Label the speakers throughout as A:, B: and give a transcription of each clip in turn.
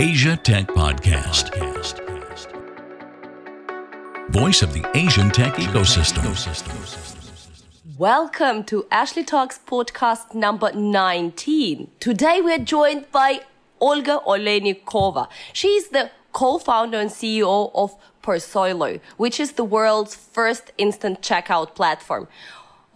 A: Asia Tech Podcast. Voice of the Asian tech ecosystem.
B: Welcome to Ashley Talks podcast number 19. Today we're joined by Olga Oleinikova. She's the co-founder and CEO of Persollo, which is the world's first instant checkout platform.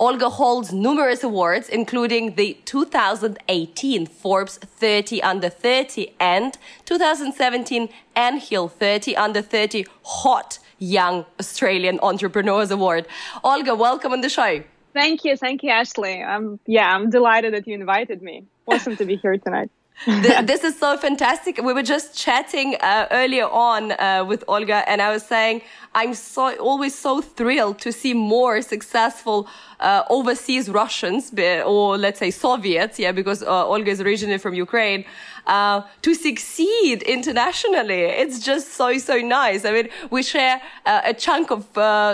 B: Olga holds numerous awards, including the 2018 Forbes 30 Under 30 and 2017 AntHill 30 Under 30 Hot Young Australian Entrepreneurs Award. Olga, welcome on the show.
C: Thank you, thank you, Ashley. Um, yeah, I'm delighted that you invited me. Awesome to be here tonight.
B: this is so fantastic. We were just chatting uh, earlier on uh, with Olga, and I was saying I'm so always so thrilled to see more successful uh, overseas Russians or let's say Soviets, yeah, because uh, Olga is originally from Ukraine, uh, to succeed internationally. It's just so so nice. I mean, we share uh, a chunk of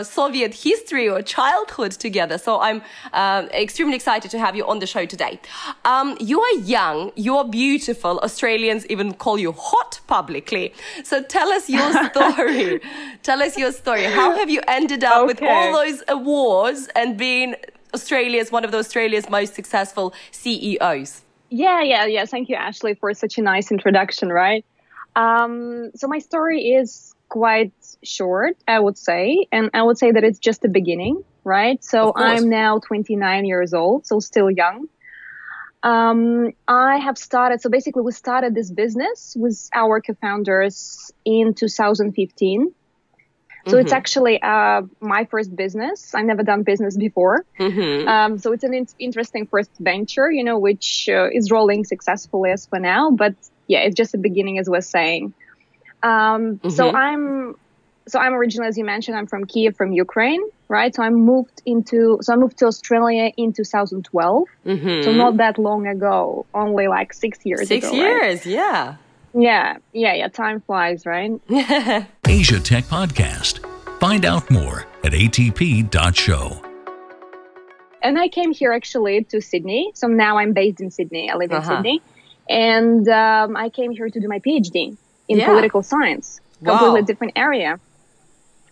B: Soviet history or childhood together, so I'm extremely excited to have you on the show today. Um, you are young, you are beautiful. Australians even call you hot publicly. So tell us your story. tell us your your story. How have you ended up okay. with all those awards and being Australia's one of the Australia's most successful CEOs?
C: Yeah, yeah, yeah. Thank you, Ashley, for such a nice introduction. Right. Um, so my story is quite short, I would say, and I would say that it's just the beginning. Right. So I'm now 29 years old, so still young. Um, I have started, so basically, we started this business with our co founders in 2015. So mm-hmm. it's actually uh, my first business. I've never done business before. Mm-hmm. Um, so it's an in- interesting first venture, you know, which uh, is rolling successfully as for now. But yeah, it's just the beginning, as we're saying. Um, mm-hmm. So I'm so I'm originally, as you mentioned, I'm from Kiev, from Ukraine, right? So I moved into, so I moved to Australia in 2012. Mm-hmm. So not that long ago, only like six years
B: six
C: ago.
B: Six years,
C: right?
B: yeah.
C: Yeah, yeah, yeah. Time flies, right?
A: Asia Tech Podcast. Find out more at atp.show.
C: And I came here actually to Sydney. So now I'm based in Sydney. I live uh-huh. in Sydney. And um, I came here to do my PhD in yeah. political science, completely wow. different area.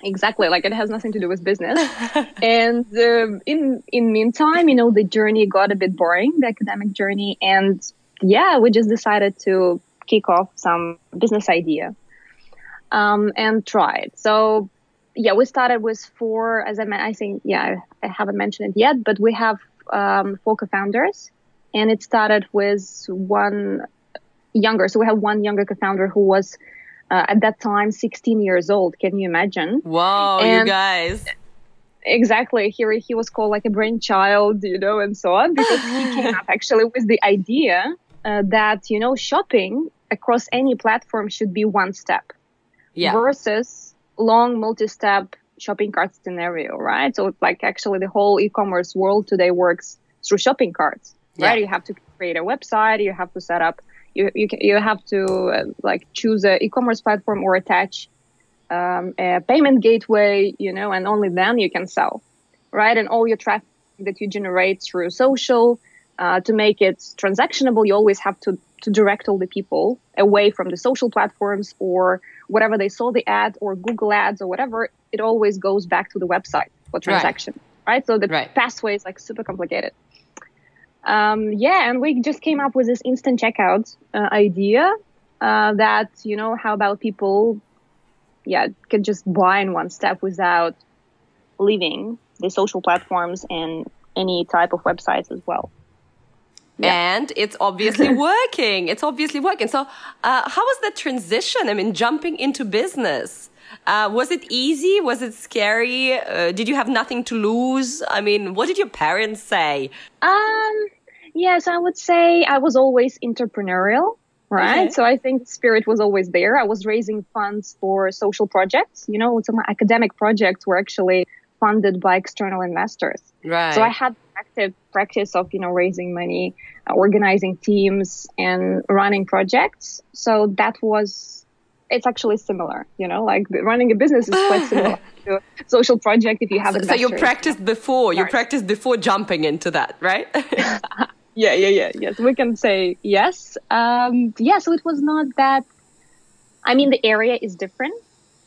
C: Exactly, like it has nothing to do with business. and um, in in meantime, you know, the journey got a bit boring, the academic journey, and yeah, we just decided to kick off some business idea um, and try it. So yeah, we started with four, as I, I think, yeah, I haven't mentioned it yet, but we have um, four co-founders and it started with one younger. So we have one younger co-founder who was uh, at that time 16 years old. Can you imagine?
B: Wow, and you guys.
C: Exactly. Here he was called like a brainchild, you know, and so on because he came up actually with the idea uh, that, you know, shopping across any platform should be one step yeah. versus long multi-step shopping cart scenario, right? So it's like actually the whole e-commerce world today works through shopping carts, right? You have to create a website, you have to set up, you you, you have to uh, like choose a e-commerce platform or attach um, a payment gateway, you know, and only then you can sell, right? And all your traffic that you generate through social uh, to make it transactionable, you always have to to direct all the people away from the social platforms or whatever they saw the ad or Google ads or whatever, it always goes back to the website for transaction, right? right? So the right. pathway is like super complicated. Um, yeah, and we just came up with this instant checkout uh, idea uh, that you know how about people, yeah, can just buy in one step without leaving the social platforms and any type of websites as well.
B: Yeah. And it's obviously working. It's obviously working. So, uh, how was the transition? I mean, jumping into business. Uh, was it easy? Was it scary? Uh, did you have nothing to lose? I mean, what did your parents say?
C: Um, yes, I would say I was always entrepreneurial, right? Okay. So I think spirit was always there. I was raising funds for social projects. You know, some academic projects were actually funded by external investors.
B: Right.
C: So I had active practice of you know raising money, uh, organizing teams, and running projects. So that was it's actually similar. You know, like running a business is quite similar to a social project if you have.
B: So, so you practiced before. You practiced before jumping into that, right?
C: yeah, yeah, yeah. Yes, we can say yes. Um, yeah. So it was not that I mean, the area is different,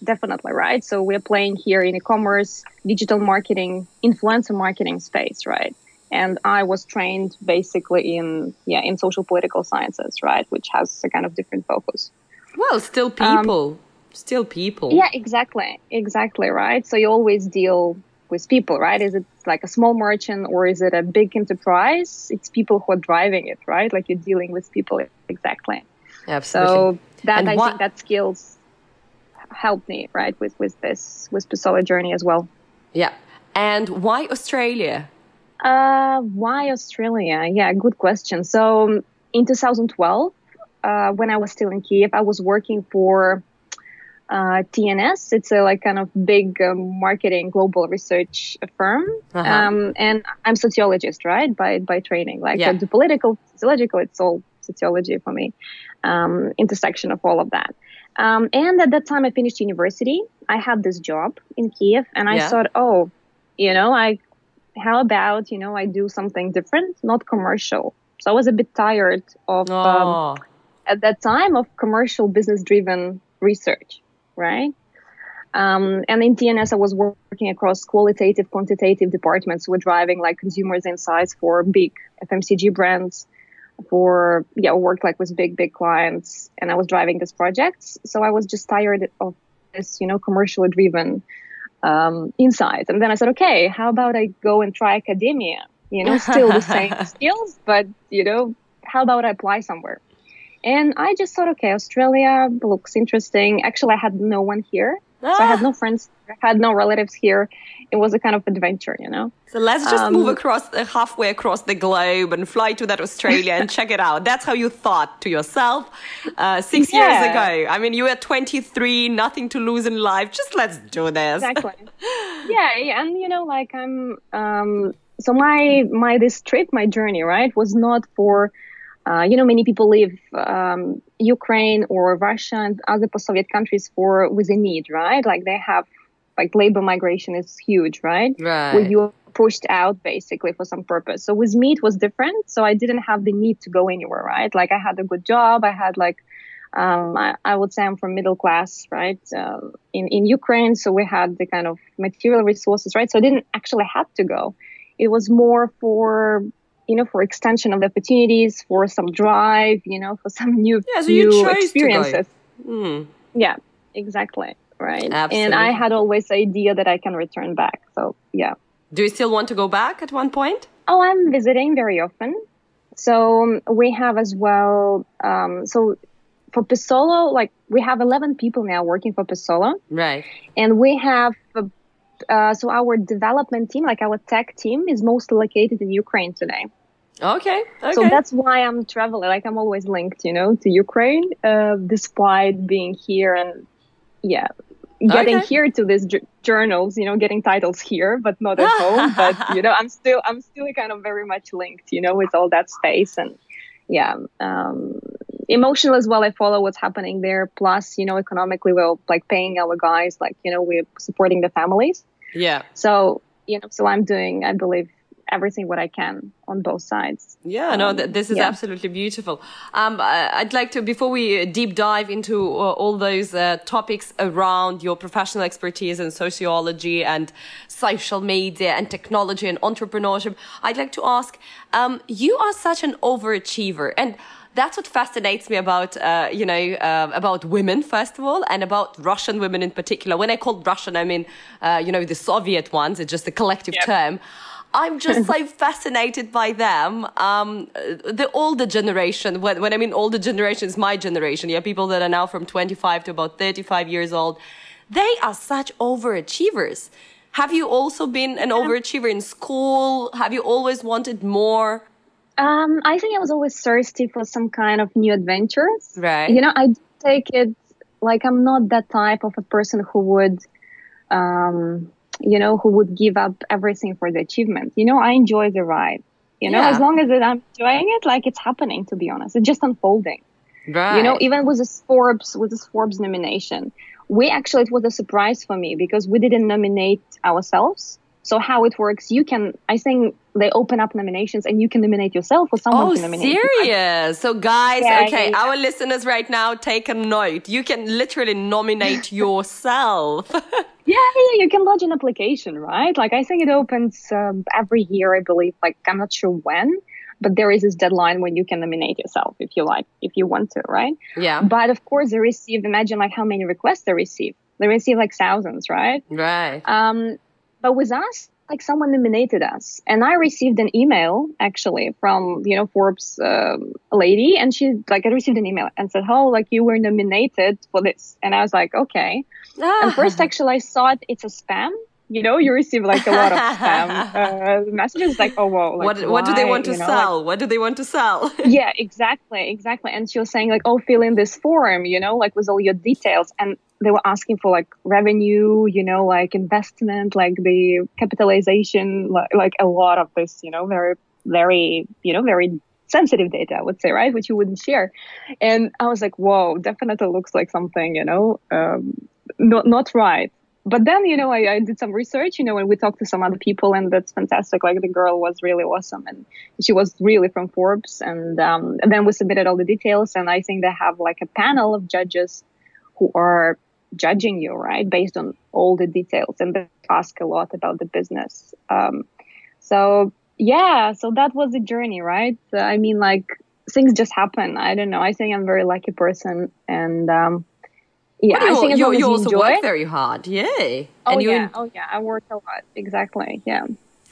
C: definitely, right? So we're playing here in e-commerce, digital marketing, influencer marketing space, right? And I was trained basically in yeah in social political sciences, right, which has a kind of different focus.
B: Well, still people, um, still people.
C: Yeah, exactly, exactly, right. So you always deal with people, right? Is it like a small merchant or is it a big enterprise? It's people who are driving it, right? Like you're dealing with people exactly.
B: Absolutely.
C: So that and I what, think that skills helped me, right, with with this with Persollo journey as well.
B: Yeah. And why Australia?
C: Uh, why Australia? Yeah, good question. So in 2012, uh, when I was still in Kiev, I was working for uh, TNS. It's a like kind of big um, marketing global research firm, uh-huh. um, and I'm sociologist, right, by by training. Like yeah. the political, sociological, it's all sociology for me. Um, intersection of all of that. Um, and at that time, I finished university. I had this job in Kiev, and I yeah. thought, oh, you know, I how about you know I do something different, not commercial. So I was a bit tired of um, oh. at that time of commercial business driven research right? Um, and in TNS, I was working across qualitative, quantitative departments. We're driving like consumers insights for big FMCG brands, for yeah, worked like with big, big clients, and I was driving these projects. So I was just tired of this, you know, commercially driven um, insights. And then I said, okay, how about I go and try academia? You know, still the same skills, but you know, how about I apply somewhere? And I just thought, okay, Australia looks interesting. Actually, I had no one here. Ah. So I had no friends, had no relatives here. It was a kind of adventure, you know.
B: So let's just um, move across the, halfway across the globe and fly to that Australia and check it out. That's how you thought to yourself uh, six yeah. years ago. I mean, you were 23, nothing to lose in life. Just let's do this.
C: Exactly. yeah, yeah, and you know, like I'm. Um, so my my this trip, my journey, right, was not for uh, you know, many people leave um, Ukraine or Russia and other post-Soviet countries for with a need, right? Like they have, like labor migration is huge, right?
B: Right.
C: Where you're pushed out basically for some purpose. So with me, it was different. So I didn't have the need to go anywhere, right? Like I had a good job. I had like, um, I, I, would say I'm from middle class, right? Uh, in in Ukraine, so we had the kind of material resources, right? So I didn't actually have to go. It was more for you know, for extension of the opportunities, for some drive, you know, for some new,
B: yeah, so
C: new experiences.
B: Mm.
C: Yeah, exactly. Right.
B: Absolutely.
C: And I had always the idea that I can return back. So yeah.
B: Do you still want to go back at one point?
C: Oh, I'm visiting very often. So um, we have as well. Um, so for Persollo, like we have 11 people now working for Persollo.
B: Right.
C: And we have uh, so our development team, like our tech team, is mostly located in Ukraine today.
B: Okay. okay.
C: So that's why I'm traveling. Like I'm always linked, you know, to Ukraine, uh, despite being here and yeah, getting okay. here to these j- journals, you know, getting titles here, but not at home. But you know, I'm still I'm still kind of very much linked, you know, with all that space and yeah, um, emotional as well. I follow what's happening there. Plus, you know, economically, we're like paying our guys, like you know, we're supporting the families.
B: Yeah.
C: So you know, so I'm doing, I believe, everything what I can on both sides.
B: Yeah, no, th- this is yeah. absolutely beautiful. Um, I'd like to, before we deep dive into uh, all those uh, topics around your professional expertise in sociology and social media and technology and entrepreneurship, I'd like to ask, um, you are such an overachiever and that's what fascinates me about, uh, you know, uh, about women, first of all, and about Russian women in particular. When I call Russian, I mean, uh, you know, the Soviet ones. It's just a collective yep. term. I'm just so fascinated by them. Um, the older generation, when, when I mean older generation, is my generation. Yeah, people that are now from 25 to about 35 years old. They are such overachievers. Have you also been an overachiever in school? Have you always wanted more?
C: Um, I think I was always thirsty for some kind of new adventures.
B: Right.
C: You know, I take it like I'm not that type of a person who would um, you know, who would give up everything for the achievement. You know, I enjoy the ride. You know, yeah. as long as I'm enjoying it, like it's happening. To be honest, it's just unfolding.
B: Right.
C: You know, even with this Forbes with this Forbes nomination, we actually it was a surprise for me because we didn't nominate ourselves. So how it works, you can I think they open up nominations and you can nominate yourself or someone
B: oh,
C: can nominate
B: serious so guys
C: Yeah,
B: okay
C: yeah, yeah.
B: our listeners right now take a note you can literally nominate yourself
C: Yeah, yeah, you can lodge an application, right? Like I think it opens um, every year, I believe. Like I'm not sure when, but there is this deadline when you can nominate yourself if you like, if you want to, right?
B: yeah
C: But of course, they receive. Imagine like how many requests they receive. They receive like thousands, right?
B: right
C: Um, but with us, like someone nominated us, and I received an email actually from you know Forbes um, lady, and she like I received an email and said, "Oh, like you were nominated for this," and I was like, "Okay." And first, actually, I thought it's a spam. You know, you receive like a lot of spam uh, messages, like, "Oh, whoa!" Like,
B: what what do they want to
C: You know, like-
B: sell what do they want to sell
C: yeah, exactly, exactly. And she was saying like, "Oh, fill in this form," you know, like with all your details. And they were asking for like revenue, you know, like investment, like the capitalization, like, like a lot of this, you know, very, very, you know, very sensitive data, I would say, right, which you wouldn't share. And I was like, "Whoa, definitely looks like something, you know, um, not not right." But then, you know, I, I did some research, you know, and we talked to some other people, and that's fantastic. Like the girl was really awesome, and she was really from Forbes. And, um, and then we submitted all the details, and I think they have like a panel of judges who are judging you, right, based on all the details, and they ask a lot about the business. Um, so yeah, so that was the journey, right? I mean, like things just happen. I don't know. I think I'm a very lucky person, and um, yeah, I think as
B: you,
C: long as
B: you also
C: enjoy
B: work very hard yay
C: Oh
B: and you
C: yeah, oh yeah, I work a lot. Exactly. Yeah,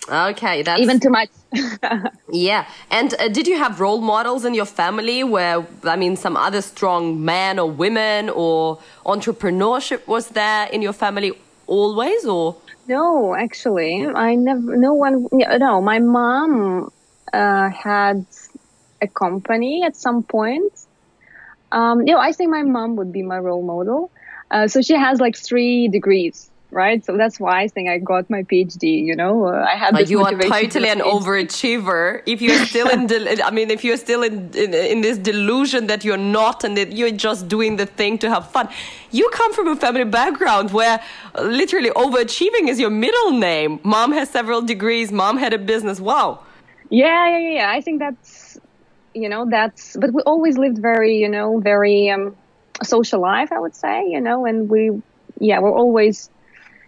B: okay that's
C: even too much.
B: Yeah, and uh, did you have role models in your family where I mean some other strong men or women or entrepreneurship was there in your family always or
C: no, actually, I never. No one. No, my mom uh, had a company at some point. Um, you know, I think my mom would be my role model. Uh, so she has like three degrees, right? So that's why I think I got my PhD. You know, uh, I had this
B: you are totally an
C: do a PhD.
B: overachiever. If you're still in, del- I mean, if you're still in, in in this delusion that you're not and that you're just doing the thing to have fun, you come from a family background where literally overachieving is your middle name. Mom has several degrees. Mom had a business. Wow.
C: Yeah, yeah, yeah, yeah. I think that's, you know, that's, but we always lived very, you know, very um, social life, I would say, you know, and we, yeah, we're always,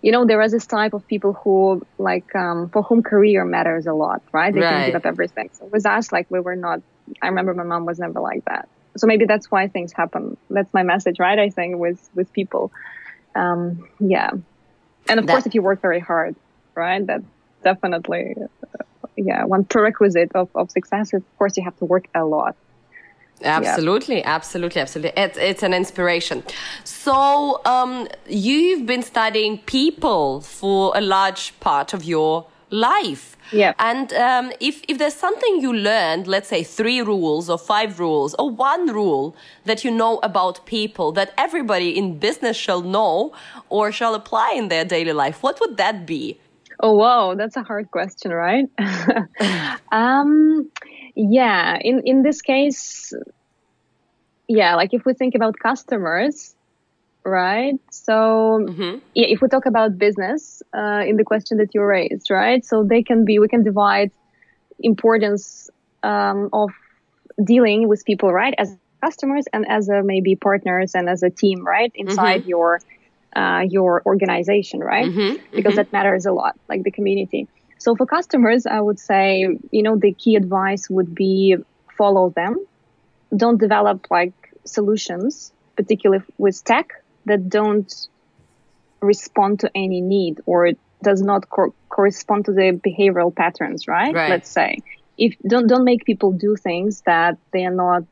C: you know, there is this type of people who, like, um, for whom career matters a lot, right? They can
B: Right.
C: give up everything. So with us, like, we were not, I remember my mom was never like that. So maybe that's why things happen. That's my message, right? I think with, with people. Um, yeah. And of
B: That-
C: course, if you work very hard, right? That definitely, uh, yeah, one prerequisite of, of success. Of course, you have to work a lot.
B: Absolutely, absolutely, absolutely. It's, it's an inspiration. So, um, you've been studying people for a large part of your life.
C: Yeah.
B: And um, if, if there's something you learned, let's say three rules or five rules or one rule that you know about people that everybody in business shall know or shall apply in their daily life, what would that be?
C: Oh wow, that's a hard question, right? um, yeah, in in this case, yeah, like if we think about customers, right? So yeah, if we talk about business, uh, in the question that you raised, right? So they can be, we can divide importance um, of dealing with people, right, as customers and as a maybe partners and as a team, right, inside your uh, your organization, right? Because that matters a lot, like the community. So for customers, I would say, you know, the key advice would be follow them. Don't develop like solutions, particularly with tech, that don't respond to any need or does not cor- correspond to the behavioral patterns, right?
B: Right.
C: Let's say if don't don't make people do things that they are not,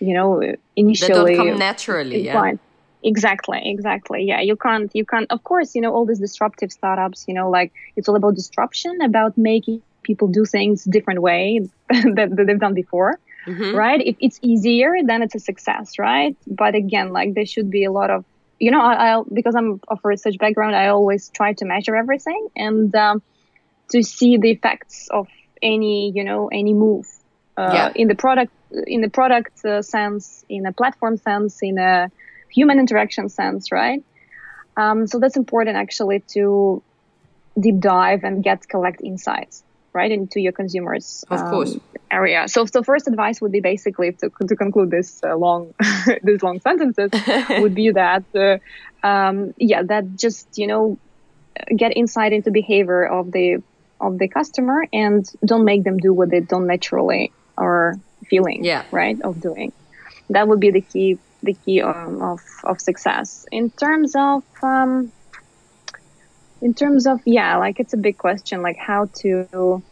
C: you know,
B: That
C: initially
B: don't come naturally. Yeah.
C: Exactly, exactly. Yeah, you can't, you can't, of course, you know, all these disruptive startups, you know, like it's all about disruption, about making people do things different way that, that they've done before, right? If it's easier, then it's a success, right? But again, like there should be a lot of, you know, I, I'll, because I'm of a research background, I always try to measure everything and um, to see the effects of any, you know, any move uh,
B: Yeah.
C: in the product, in the product uh, sense, in a platform sense, in a human interaction sense, right? Um, so that's important actually to deep dive and get collect insights. right into your consumers
B: of
C: um,
B: course
C: area so so first advice would be basically to, to conclude this uh, long these long sentences would be that uh, um, yeah that just you know get insight into behavior of the of the customer and don't make them do what they don't naturally are feeling
B: Yeah.
C: right of doing that would be the key the key um, of of success. In terms of um, in terms of yeah like it's a big question like how to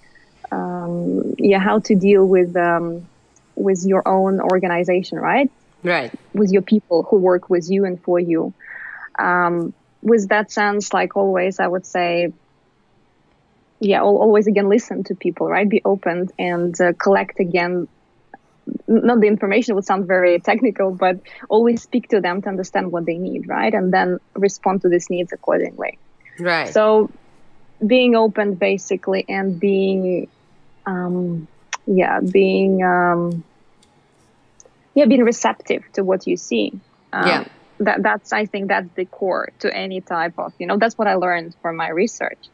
C: um, yeah how to deal with um, with your own organization right?
B: Right.
C: With your people who work with you and for you. Um, with that sense like always i would say yeah always again listen to people right? Be open and uh, collect again not the information would sound very technical but always speak to them to understand what they need right? And then respond to these needs accordingly.
B: Right.
C: So being open basically and being um yeah being um yeah being receptive to what you see. Um,
B: Yeah.
C: that that's i think that's the core to any type of you know that's what i learned from my research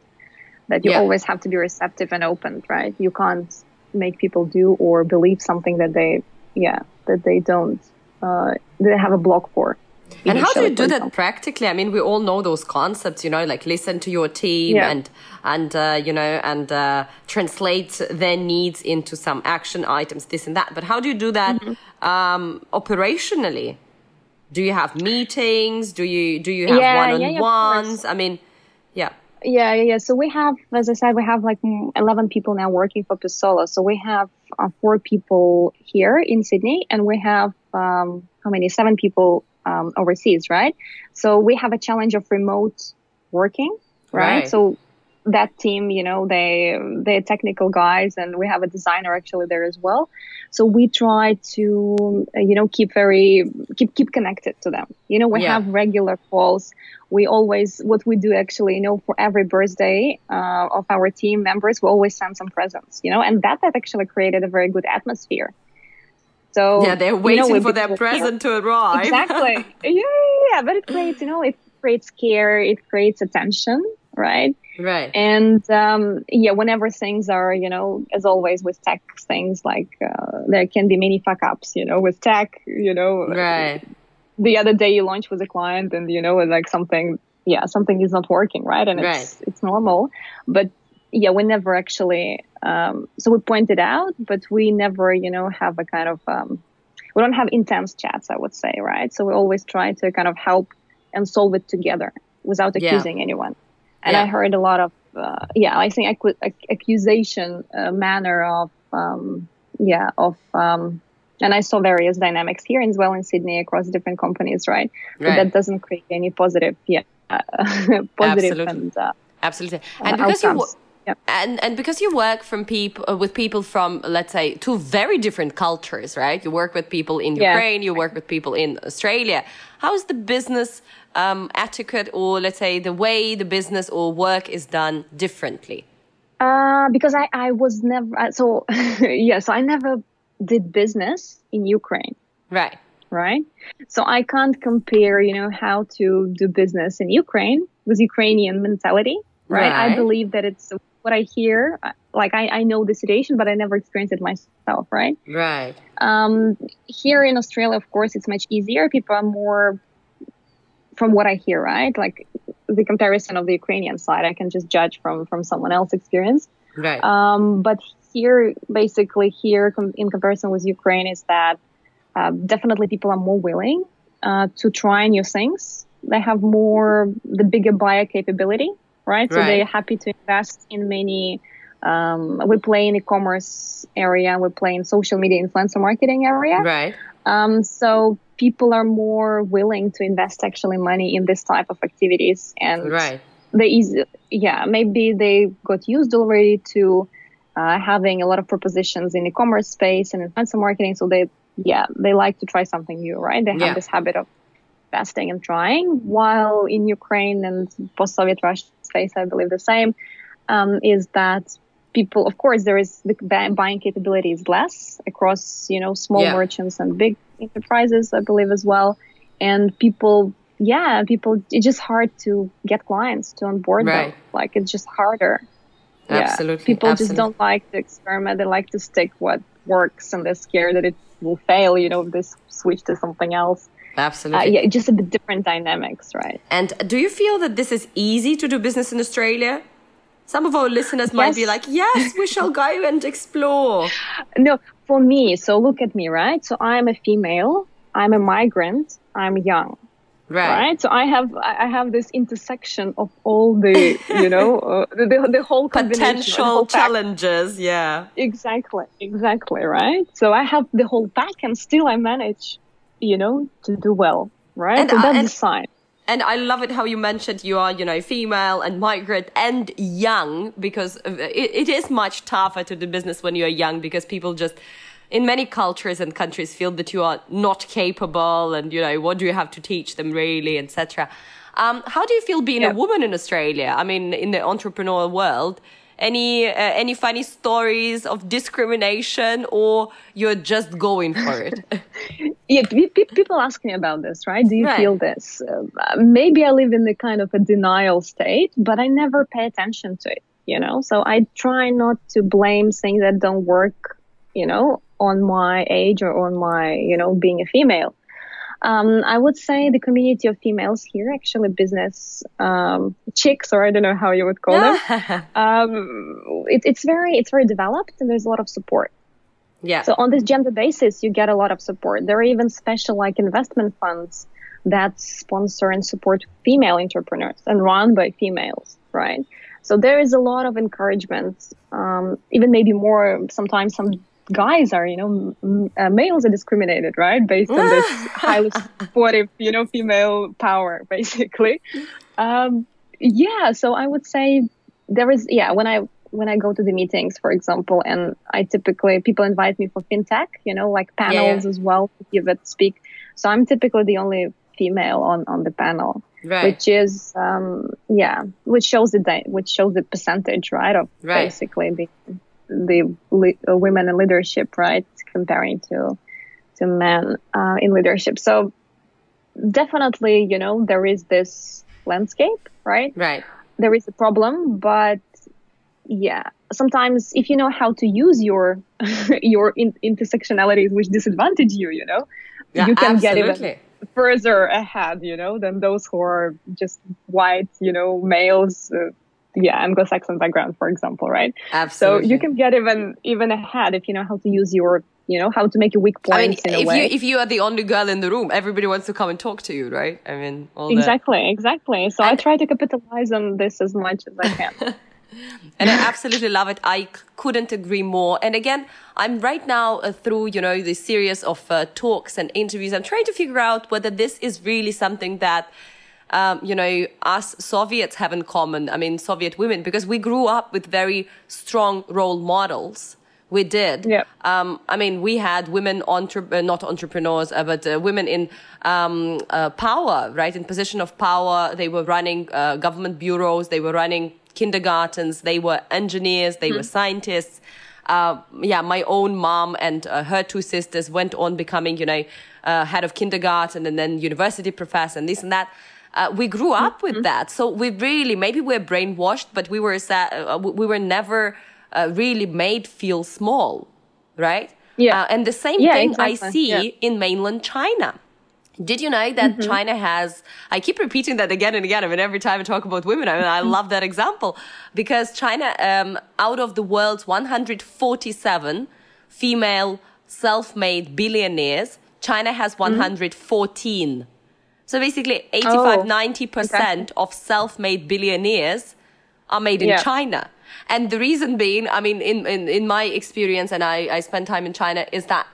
C: that you
B: Yeah.
C: always have to be receptive and open right? You can't make people do or believe something that they yeah that they don't uh they have a block for
B: And how do you do that practically? I mean, we all know those concepts, you know, like listen to your team
C: Yeah.
B: and and uh, you know and uh, translate their needs into some action items, this and that. But how do you do that
C: Mm-hmm.
B: um, operationally? Do you have meetings? Do you do you have
C: Yeah,
B: one on
C: yeah, yeah, of course.
B: ones? I mean, yeah,
C: Yeah. So we have, as I said, we have like mm, 11 people now working for Persollo. So we have uh, four people here in Sydney and we have, um, how many? Seven people um, overseas, right? So we have a challenge of remote working, right?
B: Right.
C: So that team, you know, they, they're technical guys and we have a designer actually there as well. So we try to, you know, keep very, keep, keep connected to them. You know, we
B: Yeah.
C: have regular calls we always what we do actually you know for every birthday uh, of our team members we always send some presents you know and that that actually created a very good atmosphere so
B: yeah, they're
C: you know,
B: waiting for their
C: people care-
B: present to arrive.
C: exactly yeah, yeah yeah but it creates you know it creates care it creates attention right
B: right.
C: and um, yeah whenever things are you know as always with tech things like uh, there can be many fuck ups you know with tech you know
B: Right.
C: the other day you launch with a client and you know like something yeah something is not working right and it's it's normal but yeah we never actually um, so we point it out but we never you know have a kind of um, we don't have intense chats i would say right so we always try to kind of help and solve it together without
B: Yeah.
C: accusing anyone and
B: Yeah.
C: i heard a lot of uh, yeah i think ac- accusation uh, manner of um, yeah of um, and I saw various dynamics here as well in Sydney across different companies, right? But
B: Right.
C: that doesn't create any positive, yeah, positive
B: Absolutely.
C: and uh,
B: Absolutely.
C: uh,
B: And because you.
C: Yep.
B: and and because you work from people uh, with people from let's say two very different cultures, right? You work with people in
C: Yeah.
B: Ukraine, you work with people in Australia. How is the business um, etiquette, or let's say the way the business or work is done differently?
C: Uh, because I, I was never uh, so yeah so I never did business in Ukraine
B: Right.
C: right so I can't compare you know how to do business in Ukraine with Ukrainian mentality right, I believe that it's what I hear uh, like I, I know the situation but I never experienced it myself right
B: Right.
C: um, here in Australia of course it's much easier people are more from what I hear right like the comparison of the Ukrainian side I can just judge from from someone else's experience
B: Right.
C: um, but here, basically, here com- in comparison with Ukraine, is that uh, definitely people are more willing uh, to try new things. They have more the bigger buyer capability, right? So
B: Right.
C: they're happy to invest in many. Um, we play in e-commerce area. We play in social media influencer marketing area.
B: right.
C: Um, so people are more willing to invest actually money in this type of activities and
B: Right.
C: they easy yeah maybe they got used already to uh, having a lot of propositions in e-commerce space and influencer marketing so they yeah they like to try something new right they have
B: Yeah.
C: this habit of investing and trying while in ukraine and post-soviet russia space i believe the same um, is that people of course there is the buying capability is less across you know small
B: Yeah.
C: merchants and big enterprises i believe as well and people yeah people it's just hard to get clients to onboard
B: Right.
C: them like it's just harder
B: Absolutely.
C: People
B: absolutely.
C: just don't like to experiment. They like to stick what works and they're scared that it will fail, you know, if they switch to something else.
B: Absolutely.
C: Uh, yeah, just a bit different dynamics, right?
B: And do you feel that this is easy to do business in Australia? Some of our listeners might
C: yes.
B: be like, yes, we shall go and explore.
C: No, for me, so look at me, right? So I'm a female, I'm a migrant, I'm young.
B: Right.
C: right. So I have I have this intersection of all the you know uh, the the whole
B: potential
C: whole
B: challenges. Yeah.
C: Exactly. Exactly. Right. So I have the whole pack, and still I manage, you know, to do well. Right.
B: And,
C: so that's
B: uh, and,
C: the sign.
B: And I love it how you mentioned you are, you know, female and migrant and young because it, it is much tougher to do business when you're young because people just in many cultures and countries feel that you are not capable and you know what do you have to teach them really etc um, how do you feel being
C: yeah.
B: a woman in australia i mean in the entrepreneurial world any uh, any funny stories of discrimination or you're just going for it?
C: Yeah people ask me about this right? Do you
B: right.
C: feel this? Uh, maybe i live in the kind of a denial state but i never pay attention to it you know? So i try not to blame things that don't work you know on my age or on my you know being a female um, I would say the community of females here, actually business um, chicks, or I don't know how you would call them. um, it, it's very it's very developed, and there's a lot of support.
B: Yeah.
C: So on this gender basis, you get a lot of support. There are even special like investment funds that sponsor and support female entrepreneurs and run by females, right? So there is a lot of encouragement, um, even maybe more. Sometimes some guys are, you know, m- uh, males are discriminated, right, based on this highly supportive, you know, female power, basically. Um, yeah, so I would say there is, yeah, when I when I go to the meetings, for example, and I typically people invite me for fintech, you know, like panels
B: yeah.
C: as well to give it speak. So I'm typically the only female on on the panel.
B: Right.
C: Which is, um, yeah, which shows the which shows the percentage, right, of
B: right.
C: basically the the li- uh, women in leadership, right, comparing to to men uh, in leadership. So definitely, you know, there is this landscape, right?
B: Right.
C: There is a problem, but yeah, sometimes if you know how to use your your in- intersectionalities, which disadvantage you, you know,
B: yeah,
C: you can
B: absolutely.
C: get even further ahead, you know, than those who are just white, you know, males. Uh, yeah, Anglo-Saxon background, for example, right?
B: Absolutely.
C: So you can get even even ahead if you know how to use your, you know, how to make your weak points
B: I mean,
C: in
B: if. You, if you are the only girl in the room, everybody wants to come and talk to you, right? I mean,
C: exactly, the... exactly. So and I try to capitalize on this as much as I can.
B: and I absolutely love it. I couldn't agree more. And again, I'm right now uh, through, you know, this series of uh, talks and interviews. I'm trying to figure out whether this is really something that um, you know, us Soviets have in common. I mean, Soviet women, because we grew up with very strong role models. We did.
C: Yeah.
B: Um, I mean, we had women, entre- uh, not entrepreneurs, uh, but uh, women in um, power, right? In position of power. They were running uh, government bureaus. They were running kindergartens. They were engineers. They mm-hmm. were scientists. Uh, yeah, my own mom and uh, her two sisters went on becoming, you know, head of kindergarten and then university professor and this and that. Uh, we grew up with mm-hmm. that, so we really maybe we're brainwashed, but we were uh, we were never uh, really made feel small, right?
C: Yeah,
B: and the same
C: yeah,
B: thing
C: exactly.
B: I see
C: yeah.
B: in mainland China. Did you know that mm-hmm. China has? I keep repeating that again and again. I mean, every time I talk about women, I mean, I love that example because China, um, out of the world's 147 female self-made billionaires, China has 114. Mm-hmm. So basically, 85,
C: oh,
B: 90%
C: okay.
B: of self made billionaires are made in
C: yeah.
B: China. And the reason being, I mean, in, in, in my experience, and I, I spent time in China, is that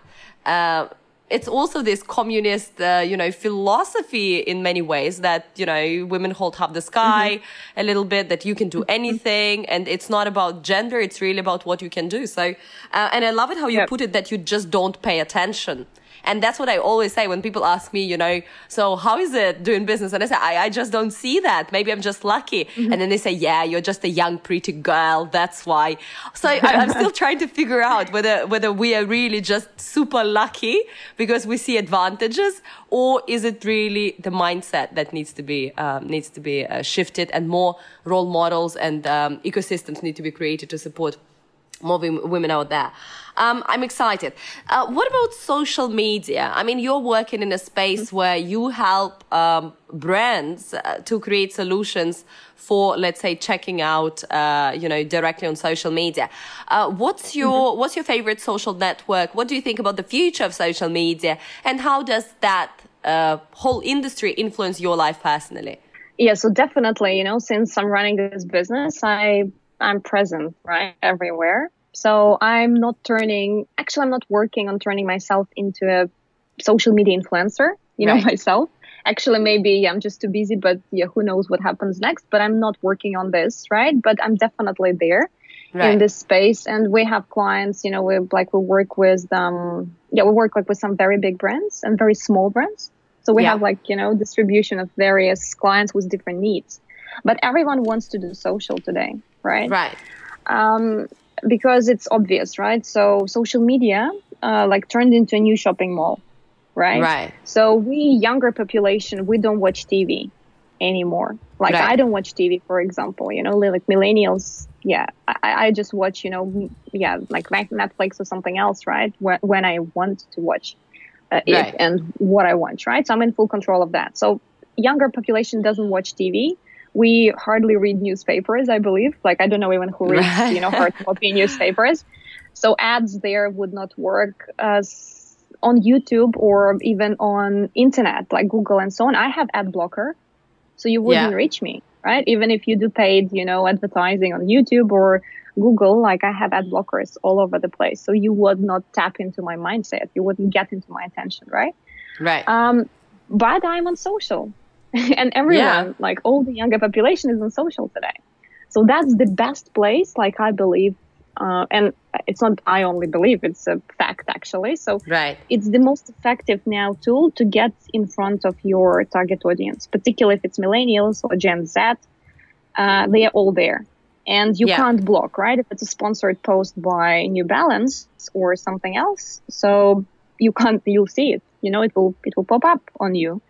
B: uh, it's also this communist, uh, you know, philosophy in many ways that, you know, women hold up the sky mm-hmm. a little bit, that you can do anything. And it's not about gender, it's really about what you can do. So, uh, and I love it how you
C: yep.
B: put it that you just don't pay attention. And that's what I always say when people ask me, you know, so how is it doing business? And I say, I, I just don't see that. Maybe I'm just lucky. Mm-hmm. And then they say, yeah, you're just a young, pretty girl. That's why. So I, I'm still trying to figure out whether, whether we are really just super lucky because we see advantages or is it really the mindset that needs to be, um, needs to be uh, shifted and more role models and um, ecosystems need to be created to support more women out there. Um, I'm excited. Uh, what about social media? I mean, you're working in a space mm-hmm. where you help um, brands uh, to create solutions for, let's say, checking out, uh, you know, directly on social media. Uh, what's your mm-hmm. What's your favorite social network? What do you think about the future of social media, and how does that uh, whole industry influence your life personally?
C: Yeah, so definitely, you know, since I'm running this business, I I'm present, right, everywhere. So I'm not turning, actually, I'm not working on turning myself into a social media influencer, you know, right. myself. Actually, maybe I'm just too busy, but yeah, who knows what happens next. But I'm not working on this, right? But I'm definitely there right. in this space. And we have clients, you know, we like, we work with, um, yeah, we work like with some very big brands and very small brands. So we yeah. have like, you know, distribution of various clients with different needs. But everyone wants to do social today right?
B: Right.
C: Um, because it's obvious, right? So social media, uh, like turned into a new shopping mall, right?
B: Right.
C: So we younger population, we don't watch TV anymore. Like right. I don't watch TV, for example. You know, like millennials. Yeah, I, I just watch. You know, yeah, like Netflix or something else, right? When, when I want to watch uh, it right. and what I want, right? So I'm in full control of that. So younger population doesn't watch TV we hardly read newspapers, I believe. Like I don't know even who reads, you know, hard copy newspapers. So ads there would not work as on YouTube or even on internet like Google and so on. I have ad blocker, so you wouldn't yeah. reach me, right? Even if you do paid, you know, advertising on YouTube or Google, like I have ad blockers all over the place. So you would not tap into my mindset. You wouldn't get into my attention, right?
B: Right.
C: Um, but I'm on social. and everyone, yeah. like all the younger population, is on social today. So that's the best place, like I believe, uh, and it's not I only believe; it's a fact actually. So
B: right.
C: it's the most effective now tool to get in front of your target audience, particularly if it's millennials or Gen Z. Uh, they are all there, and you yeah. can't block, right? If it's a sponsored post by New Balance or something else, so you can't. You'll see it. You know, it will it will pop up on you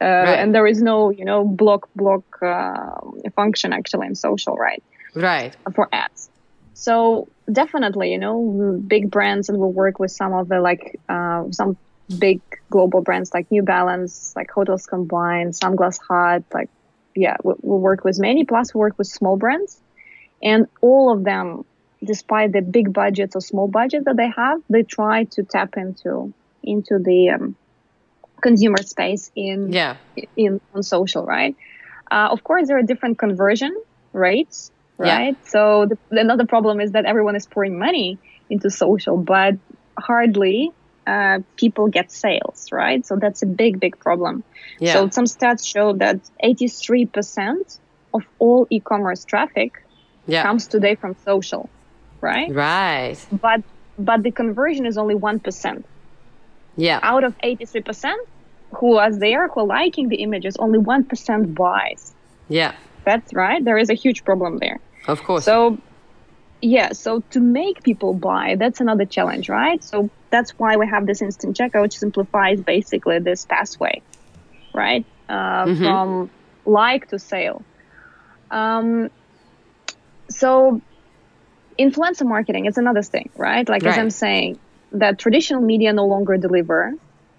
C: uh, right. and there is no you know block block uh, function actually in social right?
B: Right.
C: For ads. So definitely you know big brands and we'll work with some of the like uh, some big global brands like new balance like hotels combined sunglass hut like yeah we'll, we'll work with many. Plus we work with small brands. And all of them despite the big budgets or small budget that they have they try to tap into into the um, consumer space in
B: yeah
C: in on social, right? Uh, of course, there are different conversion rates, right? Yeah. So the, another problem is that everyone is pouring money into social, but hardly uh, people get sales, right? So that's a big, big problem. Yeah. So some stats show that 83% of all e-commerce traffic yeah. comes today from social, right?
B: Right.
C: But but the conversion is only one percent.
B: Yeah.
C: Out of 83%, who are there, who are liking the images, only 1% buys.
B: Yeah.
C: That's right. There is a huge problem there.
B: Of course.
C: So, yeah, so to make people buy, that's another challenge, right? So that's why we have this instant checkout, which simplifies basically this pathway, right? Uh, mm-hmm. From like to sale. Um, so influencer marketing is another thing, right? Like right. as I'm saying, that traditional media no longer deliver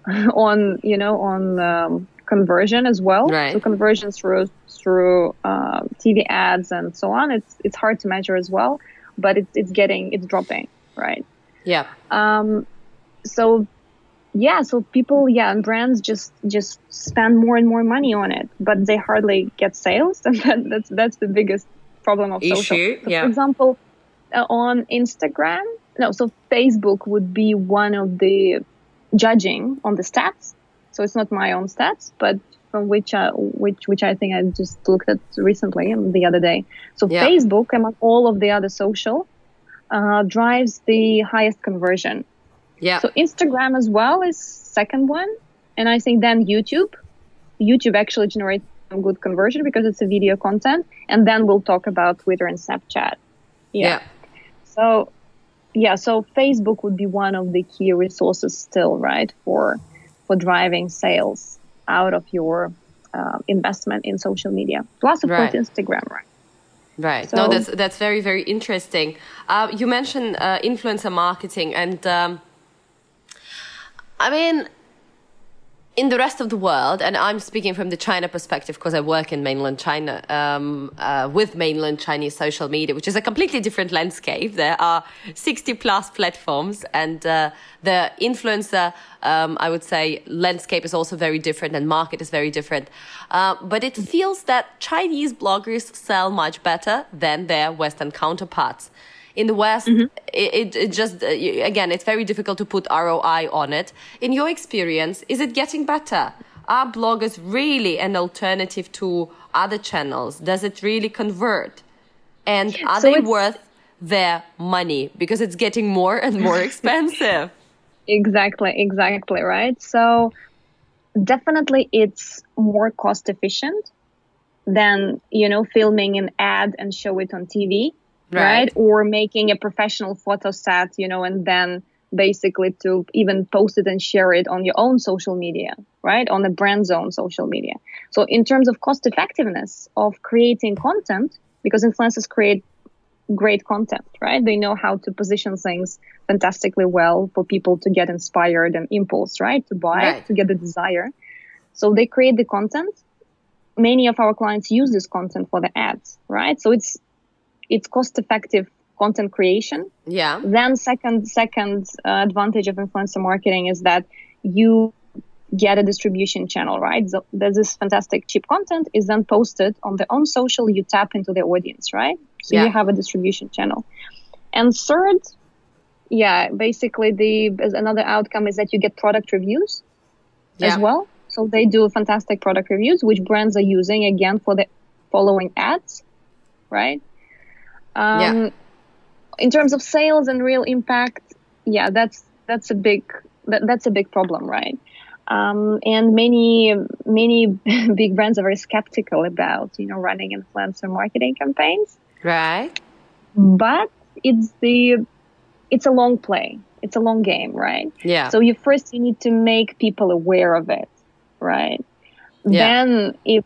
C: on you know on um, conversion as well.
B: Right.
C: So conversion through through uh, TV ads and so on. It's it's hard to measure as well, but it's it's getting it's dropping right.
B: Yeah.
C: Um. So yeah, so people yeah and brands just just spend more and more money on it, but they hardly get sales, and that, that's that's the biggest problem of
B: Issue.
C: social.
B: So yeah.
C: For example, uh, on Instagram, no, so Facebook would be one of the judging on the stats. So it's not my own stats, but from which I, which which I think I just looked at recently um, the other day. So yeah. Facebook, among all of the other social, uh, drives the highest conversion
B: Yeah.
C: So Instagram as well is second one, and I think then YouTube. YouTube actually generates some good conversion because it's a video content, and then we'll talk about Twitter and Snapchat. Yeah.
B: Yeah.
C: So yeah, so Facebook would be one of the key resources still, right, for for driving sales out of your uh, investment in social media. Plus, of
B: Right.
C: course, Instagram, right?
B: Right.
C: So-
B: no, that's that's very very interesting. Uh, you mentioned uh, influencer marketing, and um, I mean, in the rest of the world, and I'm speaking from the China perspective because I work in mainland China um, uh, with mainland Chinese social media, which is a completely different landscape. There are 60 plus platforms, and uh, the influencer, um, I would say, landscape is also very different, and market is very different. Uh, but it feels that Chinese bloggers sell much better than their Western counterparts in the West, it, it, it just, uh, again, it's very difficult to put ROI on it. In your experience, is it getting better? Are bloggers really an alternative to other channels? Does it really convert? And are
C: So
B: they worth their money? Because it's getting more and more expensive.
C: Exactly, exactly, right? So definitely it's more cost efficient than, you know, filming an ad and show it on TV, right?
B: Right.
C: Or making a professional photo set, you know, and then basically to even post it and share it on your own social media, right? On the brand's own social media. So in terms of cost effectiveness of creating content, because influencers create great content, right? They know how to position things fantastically well for people to get inspired and impulse, right? To buy,
B: Right.
C: to get the desire. So they create the content. Many of our clients use this content for the ads, right? So it's it's cost effective content creation.
B: Yeah.
C: Then second second uh, advantage of influencer marketing is that you get a distribution channel, right? So there's this fantastic cheap content is then posted on their own social. You tap into the audience, right? So
B: Yeah.
C: you have a distribution channel. And third, yeah, basically the another outcome is that you get product reviews
B: Yeah.
C: as well. So they do fantastic product reviews, which brands are using again for the following ads, right? Um,
B: Yeah.
C: In terms of sales and real impact, yeah, that's that's a big that, that's a big problem, right? Um, and many many big brands are very skeptical about you know running influencer marketing campaigns
B: Right.
C: but it's the it's a long play it's a long game right
B: Yeah.
C: so you first you need to make people aware of it right
B: Yeah.
C: then if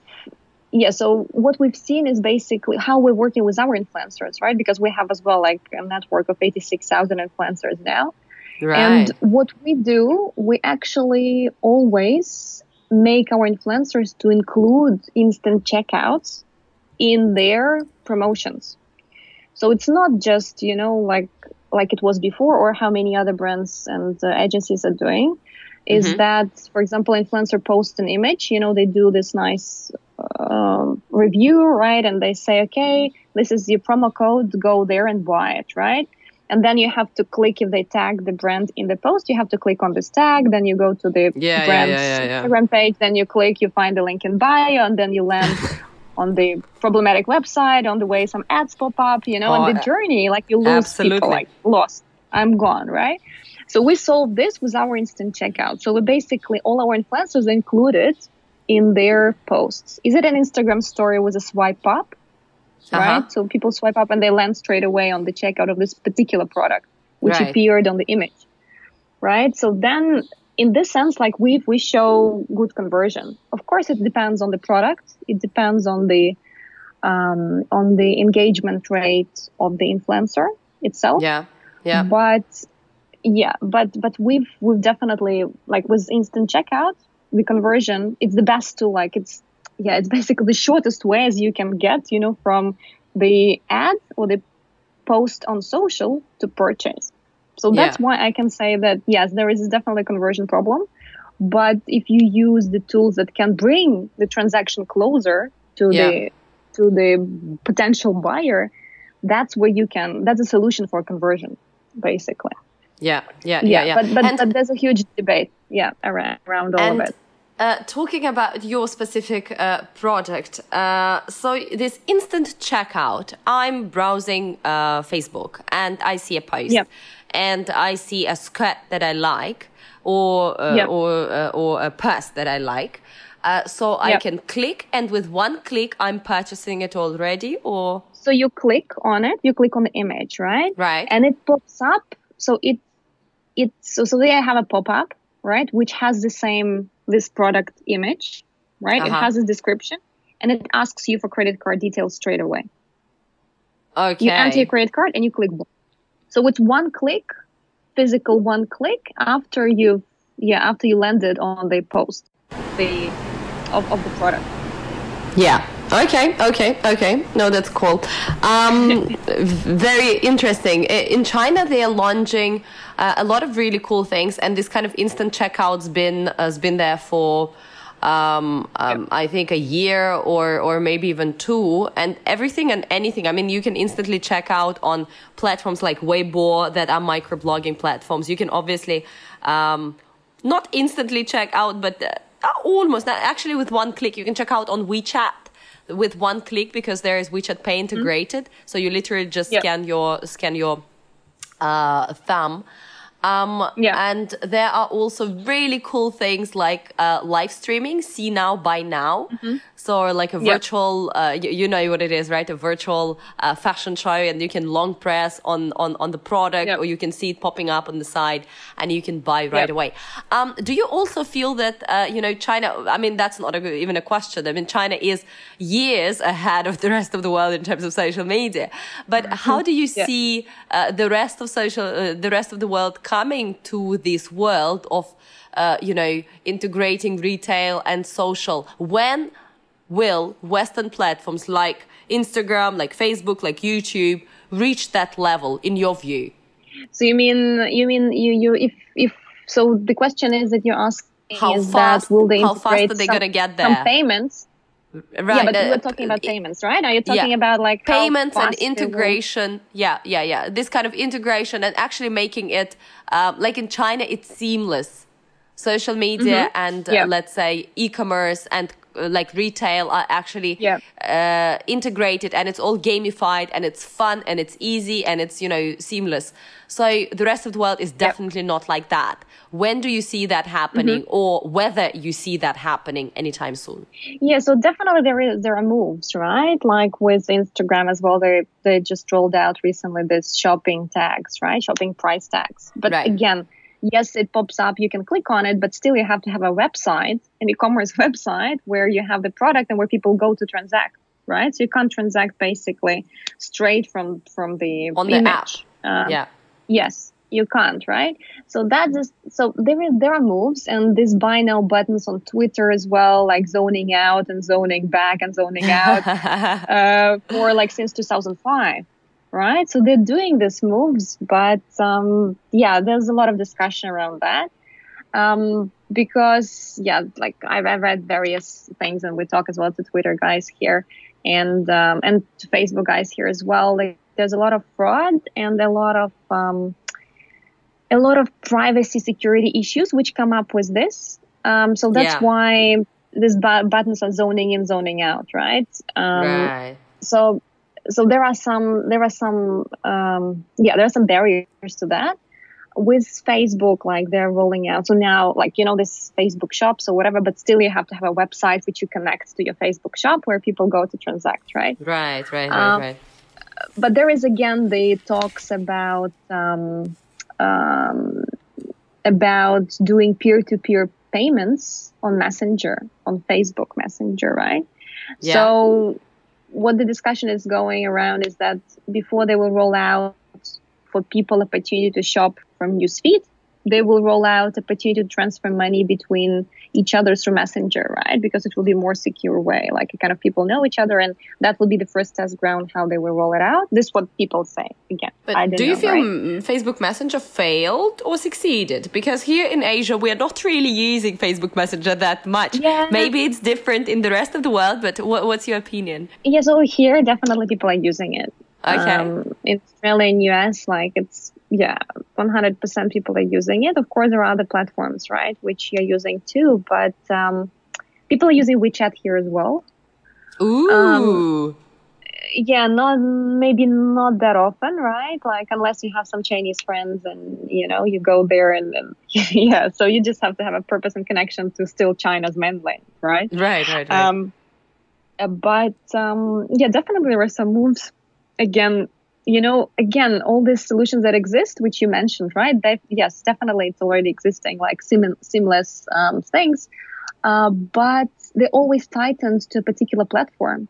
C: yeah so what we've seen is basically how we're working with our influencers right because we have as well like a network of 86000 influencers now
B: right.
C: and what we do, we actually always make our influencers to include instant checkouts in their promotions. So it's not just, you know, like like it was before or how many other brands and uh, agencies are doing is
B: Mhm.
C: that for example influencer posts an image you know they do this nice um, review right? And they say okay this is your promo code go there and buy it right? And then you have to click if they tag the brand in the post. You have to click on this tag then you go to the
B: Yeah,
C: brand's
B: yeah, yeah, yeah.
C: instagram page then you click you find the link in bio and then you land on the problematic website on the way some ads pop up you know
B: Oh,
C: and the journey like you lose
B: absolutely.
C: people like lost i'm gone right? So we solved this with our instant checkout. So we basically all our influencers included in their posts is it an instagram story with a swipe up
B: Uh-huh.
C: right? So people swipe up and they land straight away on the checkout of this particular product, which
B: Right.
C: appeared on the image, right? So then, in this sense, like we we show good conversion. Of course, it depends on the product. It depends on the um, on the engagement rate of the influencer itself.
B: yeah. Yeah.
C: But yeah, but but we've we've definitely like with instant checkout, the conversion it's the best tool. Like it's yeah, it's basically the shortest way as you can get, you know, from the ad or the post on social to purchase. So that's
B: Yeah.
C: why I can say that yes, there is definitely a conversion problem. But if you use the tools that can bring the transaction closer to
B: Yeah.
C: the to the potential buyer, that's where you can that's a solution for conversion, basically.
B: Yeah. Yeah. Yeah. Yeah.
C: But but,
B: And-
C: but there's a huge debate, yeah, around around all
B: and
C: of it.
B: Uh, talking about your specific uh, product, uh, so this instant checkout, I'm browsing uh, Facebook and I see a post.
C: Yeah.
B: and I see a skirt that I like or uh,
C: Yep.
B: or uh, or a purse that I like. Uh, so I
C: Yep.
B: can click, and with one click, I'm purchasing it already. Or
C: So you click on it, you click on the image, right?
B: Right.
C: And it pops up. So it it so so they have a pop up, right, which has the same this product image, right? It
B: Uh-huh.
C: has a description, and it asks you for credit card details straight away.
B: okay,
C: You enter your credit card and you click. So it's one click, physical one click after you yeah after you landed on the post the of, of the product.
B: Yeah. Okay. Okay. Okay. No, that's cool. Um, very interesting. In China, they are launching uh, a lot of really cool things, and this kind of instant checkout's been has been there for. Um, um, I think a year or or maybe even two, and everything and anything. I mean, you can instantly check out on platforms like Weibo that are microblogging platforms. You can obviously um, not instantly check out, but uh, almost actually with one click, you can check out on WeChat with one click because there is WeChat Pay integrated. So you literally just
C: Yeah.
B: scan your scan your uh, thumb. Um,
C: Yeah.
B: And there are also really cool things like uh, live streaming, see now, buy now. So like a
C: Yeah.
B: virtual, uh, you, you know what it is, right? A virtual uh, fashion show, and you can long press on on on the product, or you can see it popping up on the side, and you can buy right away. Um, do you also feel that uh, you know China? I mean, that's not a, even a question. I mean, China is years ahead of the rest of the world in terms of social media. But how do you
C: Mm-hmm.
B: See uh, the rest of social, uh, the rest of the world coming to this world of, uh, you know, integrating retail and social? When will Western platforms like Instagram, like Facebook, like YouTube reach that level? In your view?
C: So you mean you mean you you if if so the question is that you're asking
B: How
C: is
B: fast-
C: that will they
B: how fast
C: integrate
B: are they
C: some,
B: gonna get
C: some
B: there?
C: payments?
B: Right.
C: yeah, but
B: uh,
C: we're talking about payments, right? Are you talking
B: yeah.
C: about like
B: payments and integration yeah yeah yeah this kind of integration and actually making it um, like in china it's seamless social media and uh,
C: Mm-hmm. Yeah.
B: let's say e-commerce and uh, like retail are actually
C: Yeah.
B: uh, integrated and it's all gamified and it's fun and it's easy and it's you know seamless so the rest of the world is definitely not like that when do you see that happening
C: Mm-hmm.
B: or whether you see that happening anytime soon
C: Yeah, so definitely there is there are moves, right? Like with Instagram as well, they they just rolled out recently this shopping tags, right? Shopping price tags. But
B: Right.
C: again, yes, it pops up, you can click on it, but still you have to have a website, an e-commerce website where you have the product and where people go to transact, right? So you can't transact basically straight from from the
B: On the
C: image. Um,
B: yeah
C: Yes, you can't, right? So that is just so there is there are moves and these buy now buttons on Twitter as well, like zoning out and zoning back and zoning out uh, for like since 2005, right? So they're doing these moves, but um, yeah, there's a lot of discussion around that. Um, because yeah, like I've, I've read various things and we talk as well to Twitter guys here and um, and to Facebook guys here as well. Like there's a lot of fraud and a lot of um, a lot of privacy security issues which come up with this. Um, so that's
B: Yeah.
C: why these bu- buttons are zoning in, zoning out, right? Um,
B: right
C: So so there are some there are some um, yeah there are some barriers to that. With Facebook, like they're rolling out. So now, like you know, this Facebook shops or whatever, but still you have to have a website which you connect to your Facebook shop where people go to transact, right?
B: right right right
C: Um,
B: right
C: but there is again the talks about um, um, about doing peer-to-peer payments on Messenger on Facebook Messenger, right?
B: Yeah.
C: So what the discussion is going around is that before they will roll out for people opportunity to shop from newsfeed, they will roll out opportunity to transfer money between each other through Messenger, right? Because it will be a more secure way. Like kind of people know each other, and that will be the first test ground how they will roll it out. This is what people say. Again,
B: But
C: don't
B: you
C: know,
B: feel
C: right?
B: Facebook Messenger failed or succeeded? Because here in Asia, we are not really using Facebook Messenger that much.
C: Yeah.
B: Maybe it's different in the rest of the world, but what, what's your opinion?
C: Yes, over here, definitely people are using it.
B: Okay.
C: Um, in Australia and US, like it's, yeah, 100% people are using it. Of course, there are other platforms, right, which you're using too, but um, people are using WeChat here as well.
B: Ooh.
C: yeah, not maybe not that often, right? Like unless you have some Chinese friends and you know you go there and, and yeah, so you just have to have a purpose and connection to still China's mainland, right?
B: Right, right, right.
C: Um, uh, but um, yeah, definitely there are some moves. Again, you know, again, all these solutions that exist, which you mentioned, right? That yes, definitely it's already existing, like sim- seamless um, things, uh, but they always tightened to a particular platform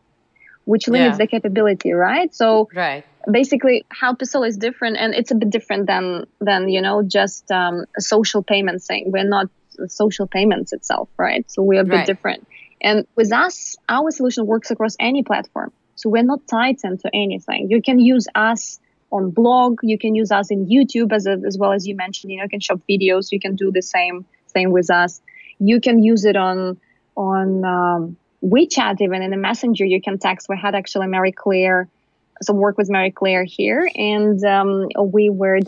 C: which limits yeah. the capability, right? So
B: right.
C: basically, how Persollo is different, and it's a bit different than than you know just um, a social payment thing. We're not social payments itself, right? So we're a bit right. different. And with us, our solution works across any platform. So we're not tightened to anything. You can use us on blog. You can use us in YouTube as, a, as well as you mentioned. You know, you can shop videos. You can do the same thing with us. You can use it on on um, WeChat, even in the messenger, you can text. We had actually Marie Claire, some work with Marie Claire here, and um, we were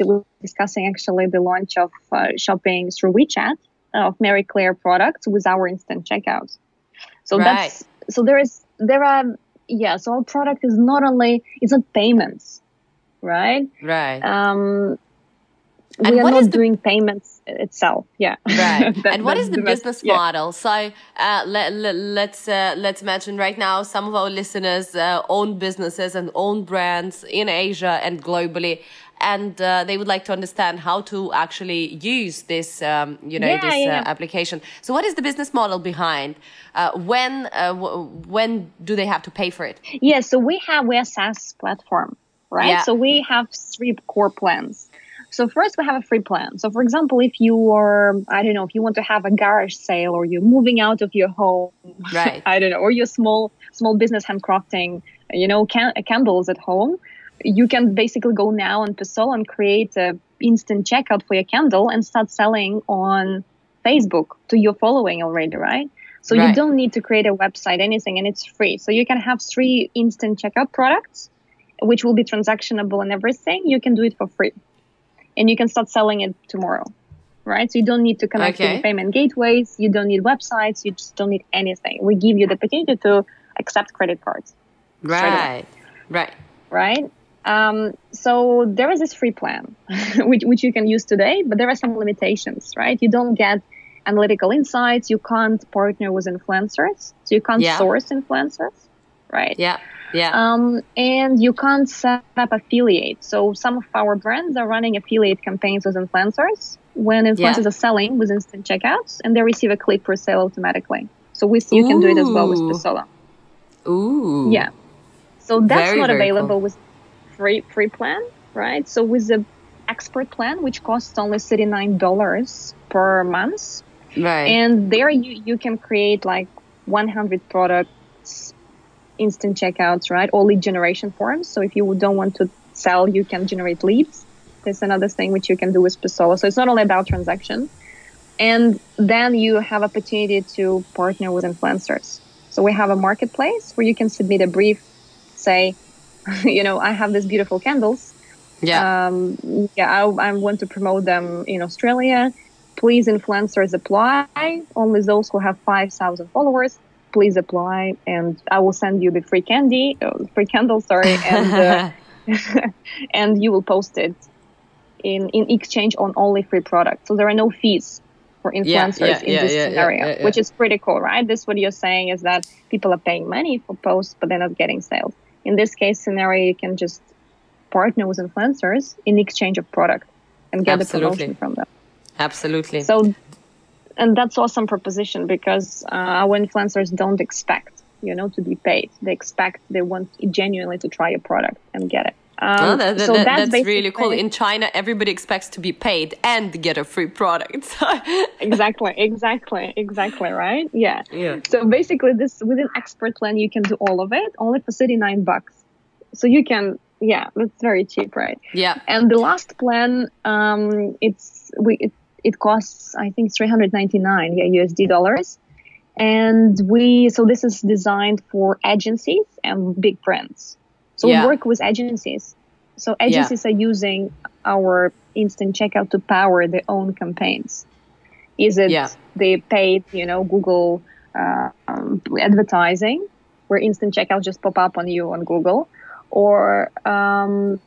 C: discussing actually the launch of uh, shopping through WeChat of Marie Claire products with our instant checkouts. So right. that's so there is there are yeah. So our product is not only it's not payments, right?
B: Right.
C: Um, we are not doing payments itself yeah
B: right that, and what is the, the business yeah. model so uh, let, let, let's uh, let's imagine right now some of our listeners uh, own businesses and own brands in asia and globally and uh, they would like to understand how to actually use this um, you know
C: yeah,
B: this uh, application. So what is the business model behind uh, when when do they have to pay for it?
C: Yeah so we have we a SaaS platform right? So we have three core plans. So first we have a free plan. So for example, if you are, I don't know, if you want to have a garage sale or you're moving out of your home,
B: right?
C: I don't know, or you're small small business handcrafting, you know, can- candles at home, you can basically go now on Persollo and create a instant checkout for your candle and start selling on Facebook to your following already, right? So right. you don't need to create a website, anything, and it's free. So you can have three instant checkout products, which will be transactionable and everything. You can do it for free and you can start selling it tomorrow right so you don't need to connect okay. to the payment gateways you don't need websites you just don't need anything we give you the opportunity to accept credit cards
B: right right
C: right um, so there is this free plan which, which you can use today but there are some limitations right you don't get analytical insights you can't partner with influencers so you can't yeah. source influencers right
B: yeah yeah.
C: Um, and you can't set up affiliate. So some of our brands are running affiliate campaigns with influencers when influencers yeah. are selling with instant checkouts and they receive a click for sale automatically. So with you Ooh. can do it as well with Persollo.
B: Ooh.
C: Yeah. So that's very, not available cool. with free free plan, right? So with the expert plan, which costs only thirty nine dollars per month,
B: right?
C: And there you you can create like one hundred products instant checkouts, right? Or lead generation forms. So if you don't want to sell, you can generate leads. There's another thing which you can do with Persollo. So it's not only about transaction. And then you have opportunity to partner with influencers. So we have a marketplace where you can submit a brief, say, you know, I have these beautiful candles.
B: Yeah.
C: Um, yeah, I, I want to promote them in Australia. Please, influencers apply. Only those who have 5,000 followers please apply and I will send you the free candy, uh, free candle, sorry, and uh, and you will post it in in exchange on only free products. So there are no fees for influencers yeah, yeah, in this yeah, scenario, which is pretty cool, right? This what you're saying is that people are paying money for posts, but they're not getting sales. In this case scenario, you can just partner with influencers in exchange of product and get Absolutely. the promotion from them.
B: Absolutely.
C: So and that's awesome proposition because uh, our influencers don't expect you know to be paid they expect they want genuinely to try a product and get it
B: um, oh, that, that, so that, that's, that's really cool. In China, everybody expects to be paid and get a free product.
C: exactly, exactly, exactly, right? Yeah.
B: Yeah.
C: So basically, this within expert plan, you can do all of it only for thirty nine bucks. So you can, yeah, that's very cheap, right?
B: Yeah.
C: And the last plan, um, it's we it, it costs I think 399 yeah, USD dollars. And we so this is designed for agencies and big brands. So yeah. we work with agencies. So agencies yeah. are using our instant checkout to power their own campaigns. Is it yeah. they paid, you know, Google uh, um, advertising, where instant checkout just pop up on you on Google, or um,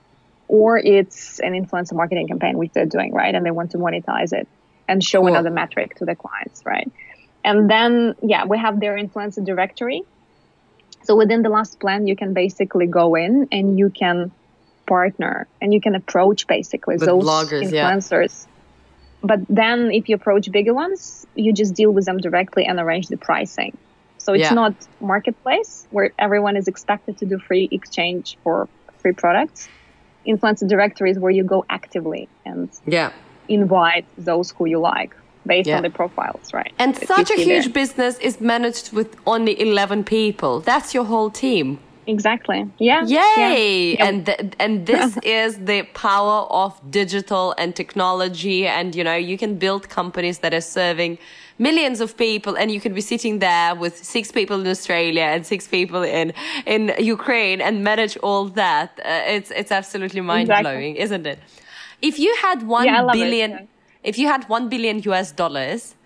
C: or it's an influencer marketing campaign which they're doing right and they want to monetize it and show cool. another metric to the clients right and then yeah we have their influencer directory so within the last plan you can basically go in and you can partner and you can approach basically
B: With
C: those
B: bloggers,
C: influencers.
B: Yeah.
C: but then if you approach bigger ones you just deal with them directly and arrange the pricing. So it's yeah. not marketplace where everyone is expected to do free exchange for free products. Influencer directories where you go actively and
B: yeah.
C: invite those who you like based yeah. on the profiles, right?
B: And such a huge there. business is managed with only 11 people. That's your whole team.
C: Exactly. Yeah.
B: Yay! Yeah. And th- and this is the power of digital and technology and you know, you can build companies that are serving millions of people and you can be sitting there with six people in Australia and six people in in Ukraine and manage all that. Uh, it's it's absolutely mind blowing, exactly. isn't it? If you had one yeah, billion, it, yeah. If you had one billion US dollars,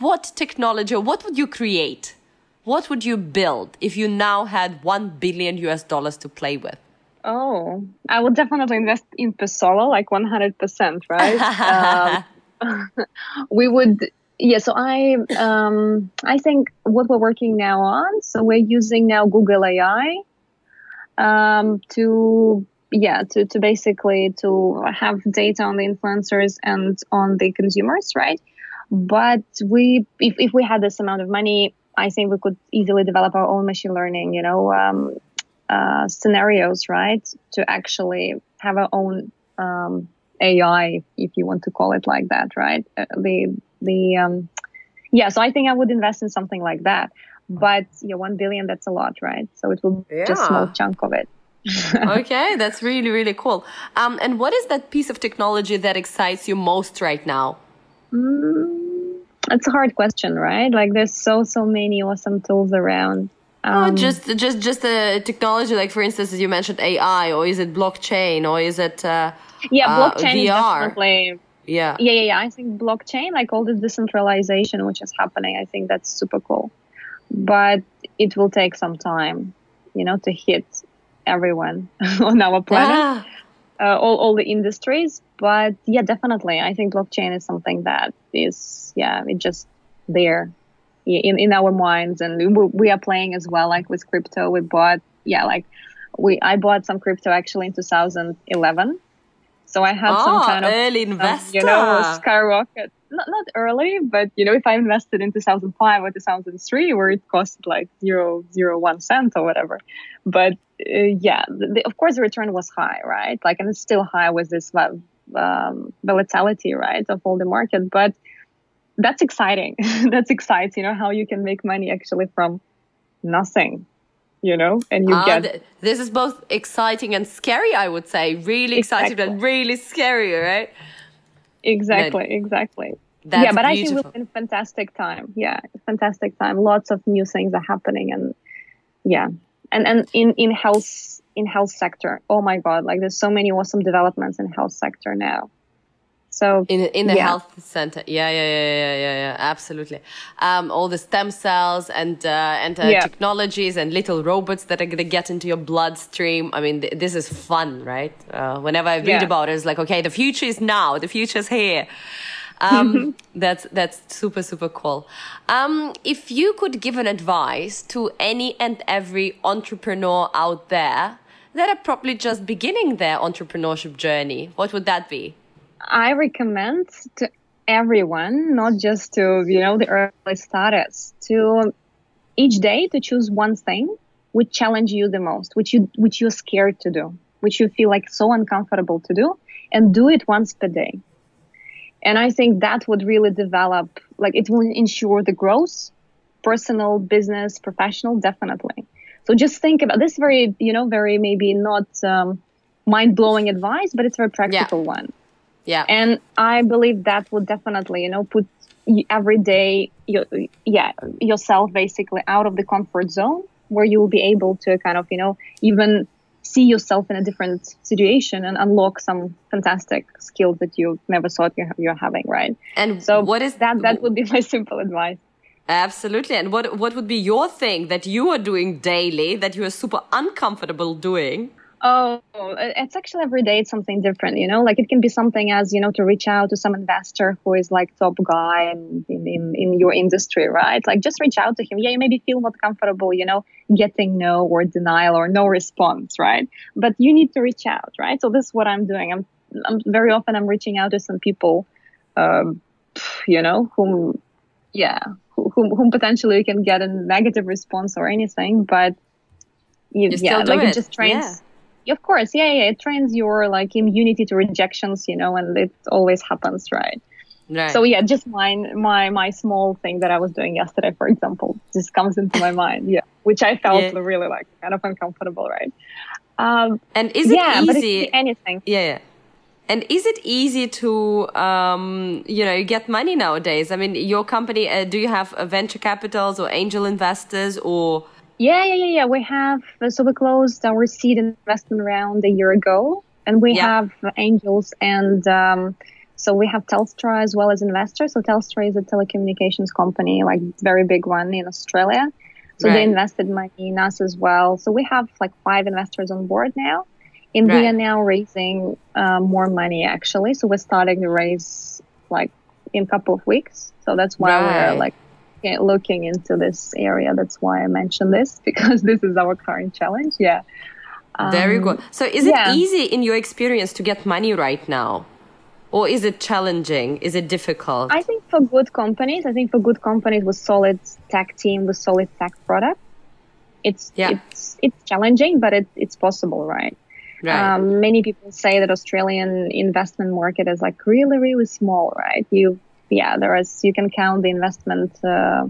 B: what technology or what would you create? What would you build if you now had one billion US dollars to play with?
C: Oh, I would definitely invest in Persollo, like 100%, right? um, we would yeah so i um, i think what we're working now on so we're using now google ai um, to yeah to, to basically to have data on the influencers and on the consumers right? But we if, if we had this amount of money i think we could easily develop our own machine learning you know um, uh, scenarios right? To actually have our own um, ai if you want to call it like that right? Uh, the the um, yeah so i think i would invest in something like that. But yeah 1 billion that's a lot right? So it will yeah. just small chunk of it
B: okay that's really really cool. Um, and what is that piece of technology that excites you most right now?
C: Mm, it's a hard question right? Like there's so so many awesome tools around.
B: Oh, um, oh, just just just the technology like for instance as you mentioned ai or is it blockchain or is it uh,
C: yeah uh, blockchain uh, definitely
B: yeah.
C: Yeah yeah yeah. I think blockchain like all this decentralization which is happening i think that's super cool. But it will take some time you know to hit everyone on our planet yeah. uh, all, all the industries but yeah definitely i think blockchain is something that is yeah it just there in, in our minds and we, we are playing as well like with crypto we bought yeah like we i bought some crypto actually in 2011 so I had
B: oh,
C: some kind
B: of early investor,
C: um, you know, skyrocket. Not not early, but you know, if I invested in 2005 or 2003, where it cost like zero zero one cent or whatever, but uh, yeah, the, of course the return was high, right? Like, and it's still high with this um, volatility, right, of all the market. But that's exciting. that's exciting. You know how you can make money actually from nothing you know and you uh, get th-
B: this is both exciting and scary i would say really exciting exactly. and really scary right
C: exactly but exactly yeah but beautiful. i think we're in fantastic time. Yeah fantastic time. Lots of new things are happening and yeah. And and in in health in health sector oh my god like there's so many awesome developments in health sector now so
B: in in the yeah. health center, yeah, yeah, yeah, yeah, yeah, yeah, absolutely. Um, all the stem cells and uh, and uh, yeah. technologies and little robots that are gonna get into your bloodstream. I mean, th- this is fun, right? Uh, whenever I read yeah. about it, it's like, okay, the future is now. The future is here. Um, that's that's super super cool. Um, if you could give an advice to any and every entrepreneur out there that are probably just beginning their entrepreneurship journey, what would that be?
C: I recommend to everyone, not just to, you know, the early starters, to each day to choose one thing which challenge you the most, which you which you're scared to do, which you feel like so uncomfortable to do, and do it once per day. And I think that would really develop, like it will ensure the growth, personal, business, professional, definitely. So just think about this very, you know, very maybe not um, mind blowing advice, but it's a very practical yeah. one.
B: Yeah.
C: And I believe that would definitely, you know, put every day, you, yeah, yourself basically out of the comfort zone where you will be able to kind of, you know, even see yourself in a different situation and unlock some fantastic skills that you never thought you're, you're having, right?
B: And so what is
C: that? That would be my simple advice.
B: Absolutely. And what what would be your thing that you are doing daily that you are super uncomfortable doing?
C: Oh, it's actually every day it's something different, you know. Like it can be something as you know to reach out to some investor who is like top guy in in, in your industry, right? Like just reach out to him. Yeah, you maybe feel not comfortable, you know, getting no or denial or no response, right? But you need to reach out, right? So this is what I'm doing. I'm, I'm very often I'm reaching out to some people, um, you know, whom, yeah, whom, whom potentially you can get a negative response or anything, but
B: you, you yeah,
C: like
B: it.
C: it just trains. Yeah. Of course, yeah, yeah. It trains your like immunity to rejections, you know, and it always happens, right?
B: Right.
C: So yeah, just my my my small thing that I was doing yesterday, for example, just comes into my mind. Yeah, which I felt yeah. really like kind of uncomfortable, right?
B: Um, and is it
C: yeah,
B: easy?
C: anything.
B: Yeah, yeah. And is it easy to, um, you know, get money nowadays? I mean, your company, uh, do you have venture capitals or angel investors or?
C: Yeah, yeah, yeah, yeah. We have, so we closed our seed investment round a year ago and we yeah. have angels and, um, so we have Telstra as well as investors. So Telstra is a telecommunications company, like very big one in Australia. So right. they invested money in us as well. So we have like five investors on board now. And right. we are now raising uh, more money actually. So we're starting to raise like in a couple of weeks. So that's why right. we're like looking into this area. That's why I mentioned this because this is our current challenge. Yeah.
B: Um, Very good. So is it yeah. easy in your experience to get money right now? Or is it challenging? Is it difficult?
C: I think for good companies, I think for good companies with solid tech team, with solid tech product, it's yeah. it's it's challenging, but it, it's possible, right? Right. Um, many people say that Australian investment market is like really, really small, right? You, yeah, there is, you can count the investment, uh,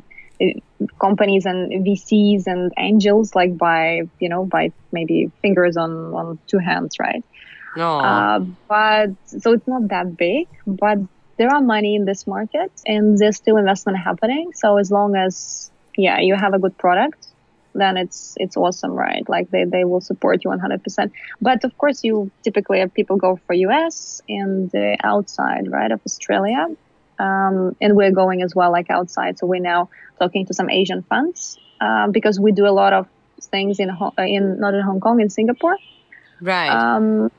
C: companies and VCs and angels like by, you know, by maybe fingers on, on two hands, right?
B: No. Uh,
C: but so it's not that big, but there are money in this market and there's still investment happening. So as long as, yeah, you have a good product, then it's it's awesome, right? Like they, they will support you 100%. But of course, you typically have people go for US and uh, outside, right, of Australia. Um, and we're going as well, like outside. So we're now talking to some Asian funds uh, because we do a lot of things in in not in Hong Kong, in Singapore.
B: Right.
C: Um,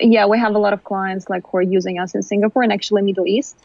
C: yeah, we have a lot of clients like who are using us in Singapore and actually Middle East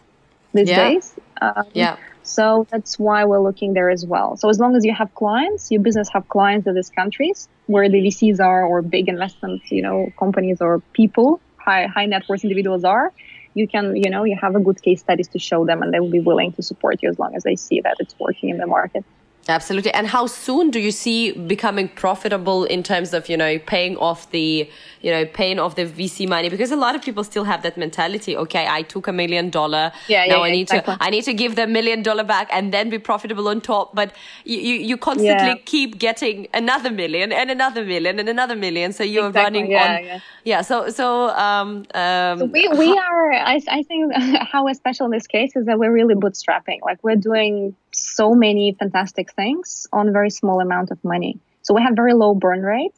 C: these
B: yeah.
C: days.
B: Um, yeah.
C: So that's why we're looking there as well. So as long as you have clients, your business have clients in these countries where the VCs are or big investment, you know, companies or people, high high net worth individuals are, you can, you know, you have a good case studies to show them and they will be willing to support you as long as they see that it's working in the market.
B: Absolutely. And how soon do you see becoming profitable in terms of, you know, paying off the, you know, paying off the VC money? Because a lot of people still have that mentality. Okay, I took a million dollar.
C: Yeah,
B: now
C: yeah,
B: I need
C: exactly.
B: to, I need to give the million dollar back and then be profitable on top. But you, you, you constantly yeah. keep getting another million and another million and another million. So you're
C: exactly.
B: running
C: yeah,
B: on. Yeah. yeah. So, so, um, um,
C: so we, we are, I, I think how special in this case is that we're really bootstrapping. Like we're doing so many fantastic things on a very small amount of money. So we have very low burn rate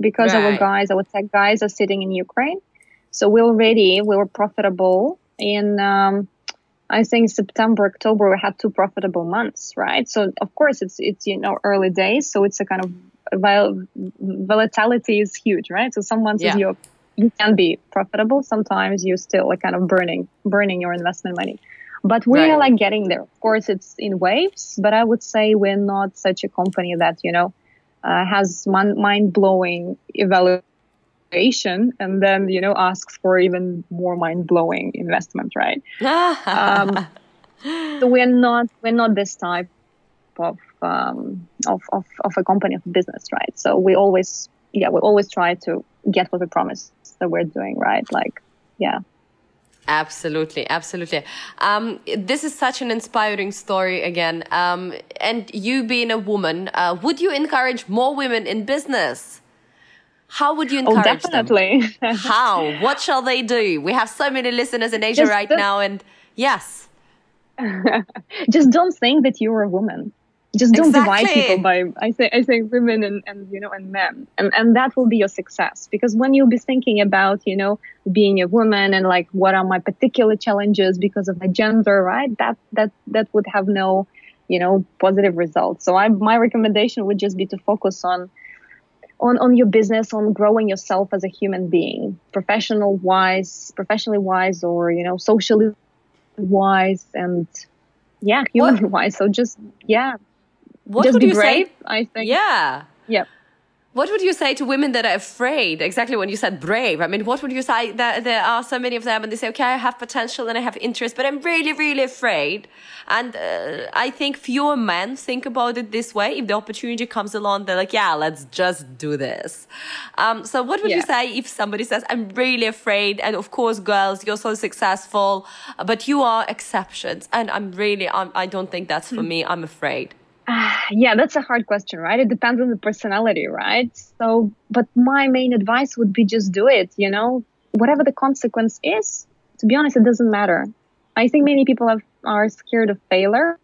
C: because right. our guys, our tech guys are sitting in Ukraine. So we already, we were profitable in, um, I think September, October, we had two profitable months, right? So of course it's, it's, you know, early days. So it's a kind of vol- volatility is huge, right? So some months yeah. you you can be profitable. Sometimes you're still like kind of burning, burning your investment money but we right. are like getting there. Of course, it's in waves, but I would say we're not such a company that you know uh, has mind blowing evaluation and then you know asks for even more mind blowing investment, right? um, so we're not we're not this type of, um, of of of a company of business, right? So we always yeah we always try to get what we promise that we're doing, right? Like yeah
B: Absolutely, absolutely. Um, this is such an inspiring story again. Um, and you being a woman, uh, would you encourage more women in business? How would you oh, encourage
C: oh, definitely.
B: them? How? What shall they do? We have so many listeners in Asia just, right now, and yes.
C: just don't think that you're a woman just don't exactly. divide people by I say I say women and, and you know and men. And and that will be your success. Because when you'll be thinking about you know being a woman and like what are my particular challenges because of my gender right? That that that would have no you know positive results. So I my recommendation would just be to focus on on on your business on growing yourself as a human being professional wise professionally wise or you know socially wise and yeah human wise. So just yeah
B: what
C: just
B: would
C: be
B: you
C: brave
B: say
C: i think
B: yeah
C: yeah
B: what would you say to women that are afraid? Exactly when you said brave. I mean, what would you say? That there are so many of them, and they say, "Okay, I have potential and I have interest, but I'm really, really afraid." And uh, I think fewer men think about it this way. If the opportunity comes along, they're like, "Yeah, let's just do this." Um, so, what would
C: Yeah.
B: you say if somebody says, "I'm really afraid"? And of course, girls, you're so successful, but you are exceptions, and I'm really, I'm, I don't think that's for me. I'm afraid.
C: yeah that's a hard question right? It depends on the personality right? So but my main advice would be just do it you know? Whatever the consequence is to be honest it doesn't matter. I think many people have, are scared of failure.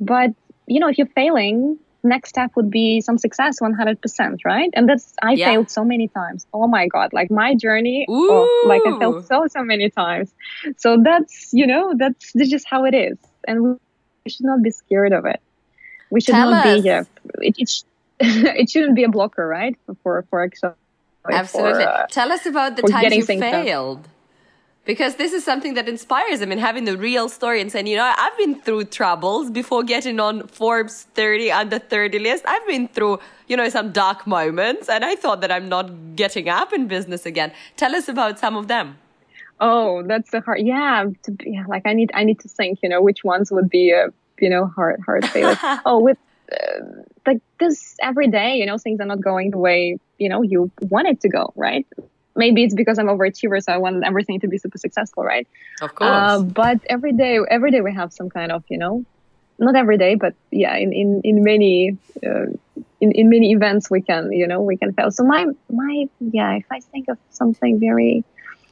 C: But you know if you're failing next step would be some success 100% right? And that's i
B: Yeah.
C: failed so many times. Oh my god like my journey oh, like i failed so so many times. So that's you know that's, that's just how it is. And we should not be scared of it we should
B: Tell
C: not
B: us.
C: be yeah it, it, sh- it shouldn't be a blocker right for for
B: Absolutely.
C: for, uh,
B: Tell us about the times you
C: done.
B: failed. Because this is something that inspires them and having the real story and saying, you know, I've been through troubles before getting on Forbes 30 under 30 list. I've been through, you know, some dark moments and I thought that I'm not getting up in business again. Tell us about some of them.
C: oh that's the hard yeah to be, yeah like i need i need to think you know which ones would be uh, you know hard hard failures oh with uh, like this every day you know things are not going the way you know you want it to go right maybe it's because i'm overachiever so i want everything to be super successful right
B: Of course.
C: Uh, but every day, every day we have some kind of, you know, not every day, but yeah, in in in many uh, in in many events we can, you know, we can fail. So my my yeah, if I think of something very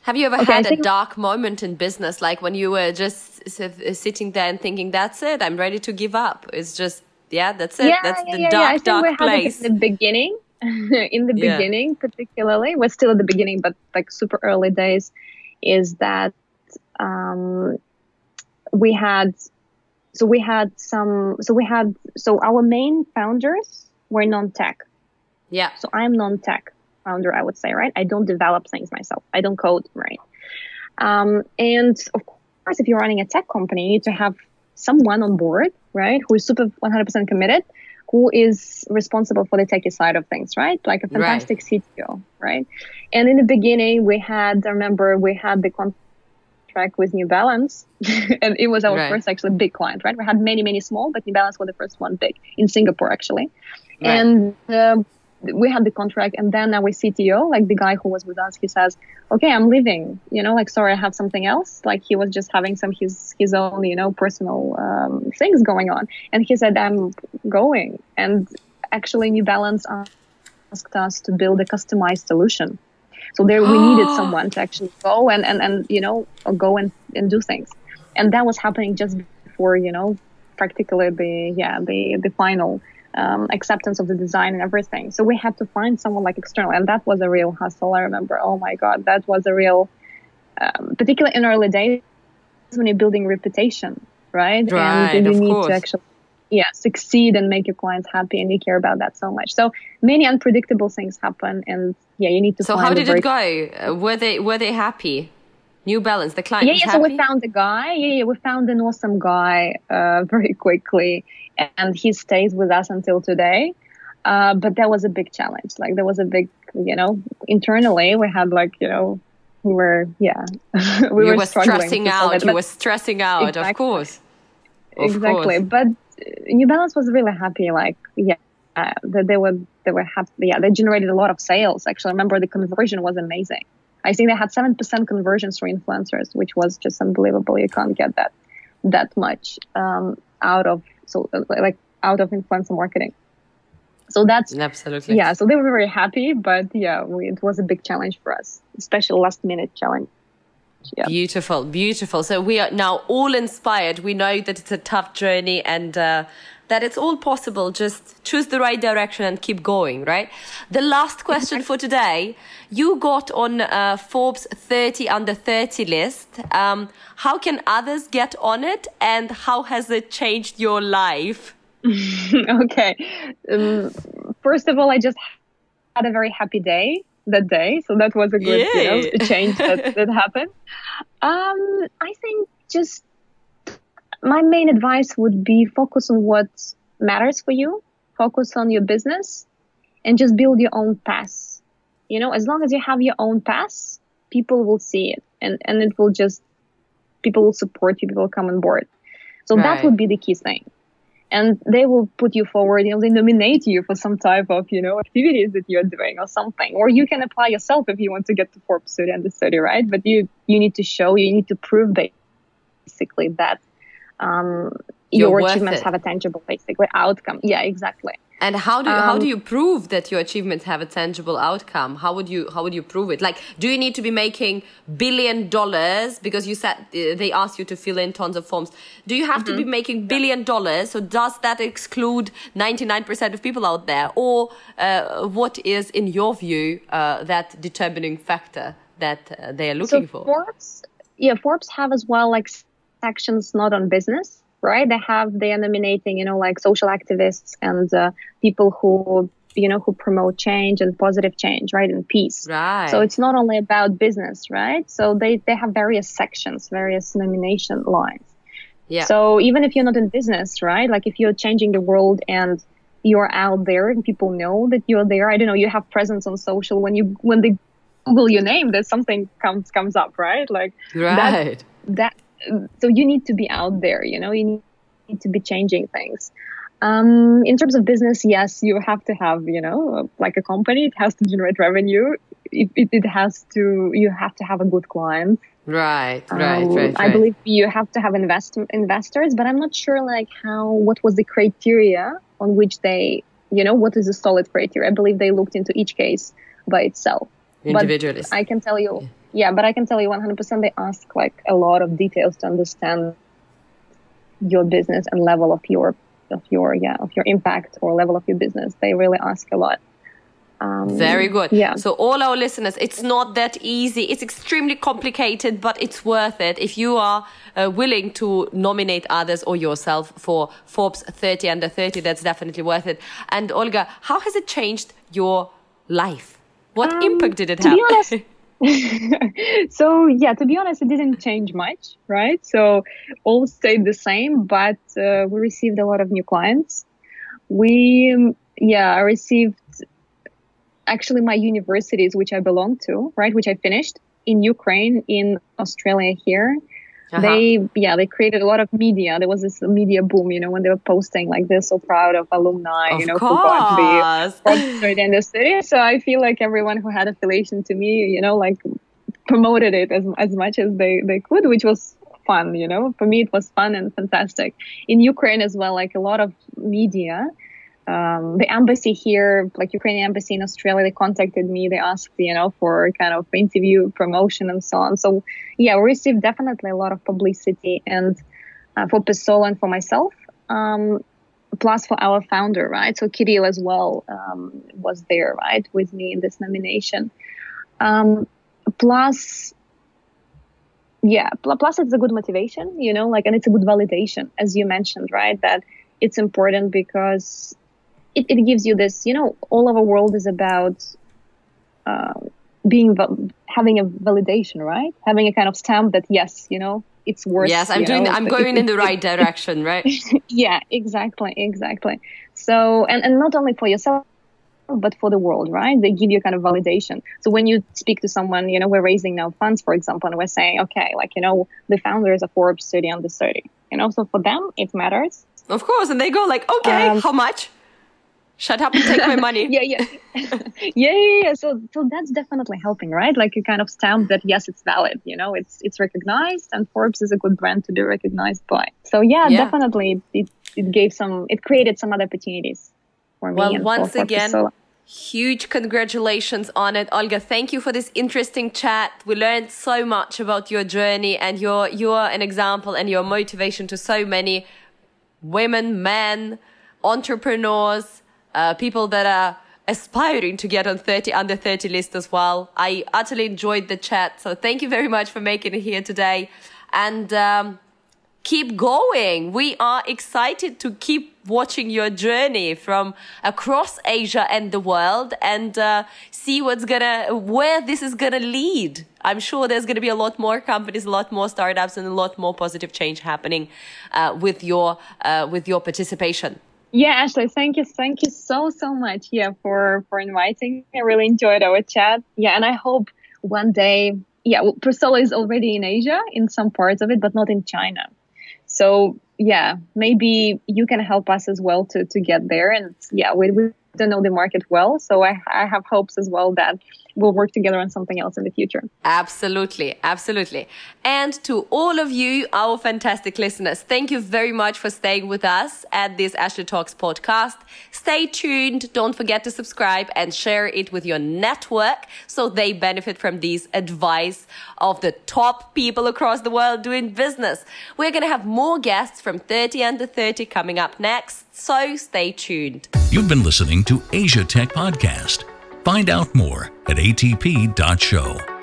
B: Have you ever
C: okay,
B: had a dark moment in business, like when you were just s- sitting there and thinking, "That's it, I'm ready to give up"? It's just, yeah, that's it.
C: yeah,
B: that's
C: yeah,
B: the
C: yeah,
B: dark,
C: yeah. I think
B: dark
C: we had
B: place.
C: in the beginning. in the beginning, particularly, we're still at the beginning, but like super early days, is that um, we had so we had some so we had so our main founders were non-tech
B: yeah,
C: So I'm non-tech founder, I would say, right? I don't develop things myself. I don't code, right? Um, and of course, if you're running a tech company, you need to have someone on board, right? Who is super 100% committed, who is responsible for the techie side of things, right? Like a
B: Right.
C: fantastic CTO, right? And in the beginning, we had, I remember, we had the contract with New Balance, and it was our
B: Right.
C: first actually big client, right? We had many, many small, but New Balance was the first one big in Singapore, actually.
B: Right.
C: And um, we had the contract, and then our CTO, like the guy who was with us, he says, "Okay, I'm leaving. You know, like sorry, I have something else. Like he was just having some his his own, you know, personal um, things going on." And he said, "I'm going." And actually, New Balance asked us to build a customized solution. So there, we needed someone to actually go and and and you know go and and do things, and that was happening just before you know practically the yeah the the final um, acceptance of the design and everything. So we had to find someone like external, and that was a real hustle. I remember. Oh my god, that was a real, um, particularly in early days when you're building reputation, right?
B: Right,
C: and you
B: of
C: need
B: course.
C: to actually yeah succeed and make your clients happy, and you care about that so much. So many unpredictable things happen, and yeah, you need to.
B: So
C: find
B: how did it go? Uh, Were they were they happy? New Balance, the client
C: yeah, yeah. So we found a guy. Yeah, yeah. We found an awesome guy uh, very quickly, and he stays with us until today. Uh, but that was a big challenge. Like there was a big, you know, internally we had like, you know, we were, yeah, we
B: you
C: were,
B: were
C: struggling
B: stressing out.
C: it,
B: You were stressing out, of
C: Exactly.
B: course. Of
C: exactly.
B: course.
C: But uh, New Balance was really happy. Like, yeah, uh, that they were they were happy. Yeah, they generated a lot of sales. Actually, I remember the conversion was amazing. I think they had seven percent conversions for influencers, which was just unbelievable. You can't get that that much um, out of so uh, like out of influencer marketing. So that's
B: Absolutely.
C: yeah. So they were very happy, but yeah, we, it was a big challenge for us, especially last minute challenge. Yeah.
B: Beautiful, beautiful. So we are now all inspired. We know that it's a tough journey and uh, that it's all possible. Just choose the right direction and keep going, right? The last question for today. You got on uh, Forbes 30 under 30 list. Um, how can others get on it and how has it changed your life?
C: okay. Um, first of all, I just had a very happy day that day. So that was a good you know, change that, that happened. Um, I think just my main advice would be focus on what matters for you, focus on your business, and just build your own path. You know, as long as you have your own path, people will see it and, and it will just, people will support you, people will come on board. So right. that would be the key thing and they will put you forward you know they nominate you for some type of you know activities that you're doing or something or you can apply yourself if you want to get to forbes 30 under 30 right but you you need to show you need to prove basically that um, your achievements have a tangible basically outcome yeah exactly
B: and how do you, um, how do you prove that your achievements have a tangible outcome? How would you how would you prove it? Like, do you need to be making billion dollars because you said uh, they asked you to fill in tons of forms? Do you have mm-hmm. to be mm-hmm. making billion dollars? So does that exclude ninety nine percent of people out there, or uh, what is, in your view, uh, that determining factor that uh, they are looking
C: so
B: for?
C: Forbes, yeah, Forbes have as well like sections not on business right? They have they are nominating, you know, like social activists and uh, people who you know who promote change and positive change, right, and peace.
B: Right.
C: So it's not only about business, right? So they they have various sections, various nomination lines. Yeah. So even if you're not in business, right? Like if you're changing the world and you're out there and people know that you're there, I don't know, you have presence on social when you when they Google your name, there's something comes comes up, right? Like
B: right.
C: that, that so you need to be out there you know you need to be changing things. Um, in terms of business yes you have to have you know like a company it has to generate revenue. It, it, it has to you have to have a good client.
B: Right right, um, right, right
C: i believe you have to have invest investors but i'm not sure like how what was the criteria on which they you know what is a solid criteria? I believe they looked into each case by itself.
B: Individually
C: i can tell you yeah yeah, but I can tell you 100% they ask like a lot of details to understand your business and level of your of your yeah of your impact or level of your business. They really ask a lot.
B: Um, Very good. Yeah. So all our listeners, it's not that easy. It's extremely complicated, but it's worth it if you are uh, willing to nominate others or yourself for Forbes 30 under 30. That's definitely worth it. And Olga, how has it changed your life? What um, impact did it have?
C: To be honest, so yeah, to be honest, it didn't change much, right? So all stayed the same, but uh, we received a lot of new clients. We, yeah, I received actually my universities, which I belong to, right, which I finished in Ukraine, in Australia here, uh-huh. They, yeah, they created a lot of media. There was this media boom, you know, when they were posting like they're so proud of alumni,
B: of
C: you know,
B: course.
C: who got the in the city. So I feel like everyone who had affiliation to me, you know, like promoted it as as much as they they could, which was fun. You know, for me it was fun and fantastic. In Ukraine as well, like a lot of media um, the embassy here, like Ukrainian embassy in Australia, they contacted me. They asked, you know, for kind of interview, promotion, and so on. So yeah, we received definitely a lot of publicity, and uh, for Persollo and for myself, um, plus for our founder, right? So Kirill as well um, was there, right, with me in this nomination. Um, plus, yeah, plus it's a good motivation, you know, like, and it's a good validation, as you mentioned, right? That it's important because it, it gives you this, you know, all of our world is about uh, being having a validation, right? Having a kind of stamp that yes, you know, it's worth. It.
B: Yes, I'm doing. Know, I'm going in the right direction, right?
C: yeah, exactly, exactly. So, and and not only for yourself, but for the world, right? They give you a kind of validation. So when you speak to someone, you know, we're raising now funds, for example, and we're saying, okay, like you know, the founders of Forbes 30 under 30, you know, so for them it matters.
B: Of course, and they go like, okay, um, how much? Shut up and take my money.
C: yeah, yeah. yeah, yeah, yeah. So, so that's definitely helping, right? Like you kind of stamp that yes, it's valid. You know, it's it's recognized, and Forbes is a good brand to be recognized by. So yeah, yeah. definitely, it it gave some, it created some other opportunities for me.
B: Well, once for, again. Huge congratulations on it, Olga. Thank you for this interesting chat. We learned so much about your journey, and you're you're an example and your motivation to so many women, men, entrepreneurs, uh, people that are aspiring to get on 30 under 30 list as well. I utterly enjoyed the chat. So thank you very much for making it here today. And um, keep going. We are excited to keep watching your journey from across Asia and the world and uh, see what's gonna, where this is gonna lead. I'm sure there's gonna be a lot more companies, a lot more startups, and a lot more positive change happening uh, with your uh, with your participation.
C: Yeah, Ashley, thank you, thank you so so much. Yeah, for for inviting. I really enjoyed our chat. Yeah, and I hope one day. Yeah, well, Persollo is already in Asia in some parts of it, but not in China. So yeah, maybe you can help us as well to to get there. And yeah, we we don't know the market well, so I I have hopes as well that we'll work together on something else in the future.
B: Absolutely, absolutely. And to all of you, our fantastic listeners, thank you very much for staying with us at this Ashley Talks podcast. Stay tuned. Don't forget to subscribe and share it with your network so they benefit from these advice of the top people across the world doing business. We're going to have more guests from 30 under 30 coming up next, so stay tuned.
A: You've been listening to Asia Tech Podcast. Find out more at atp.show.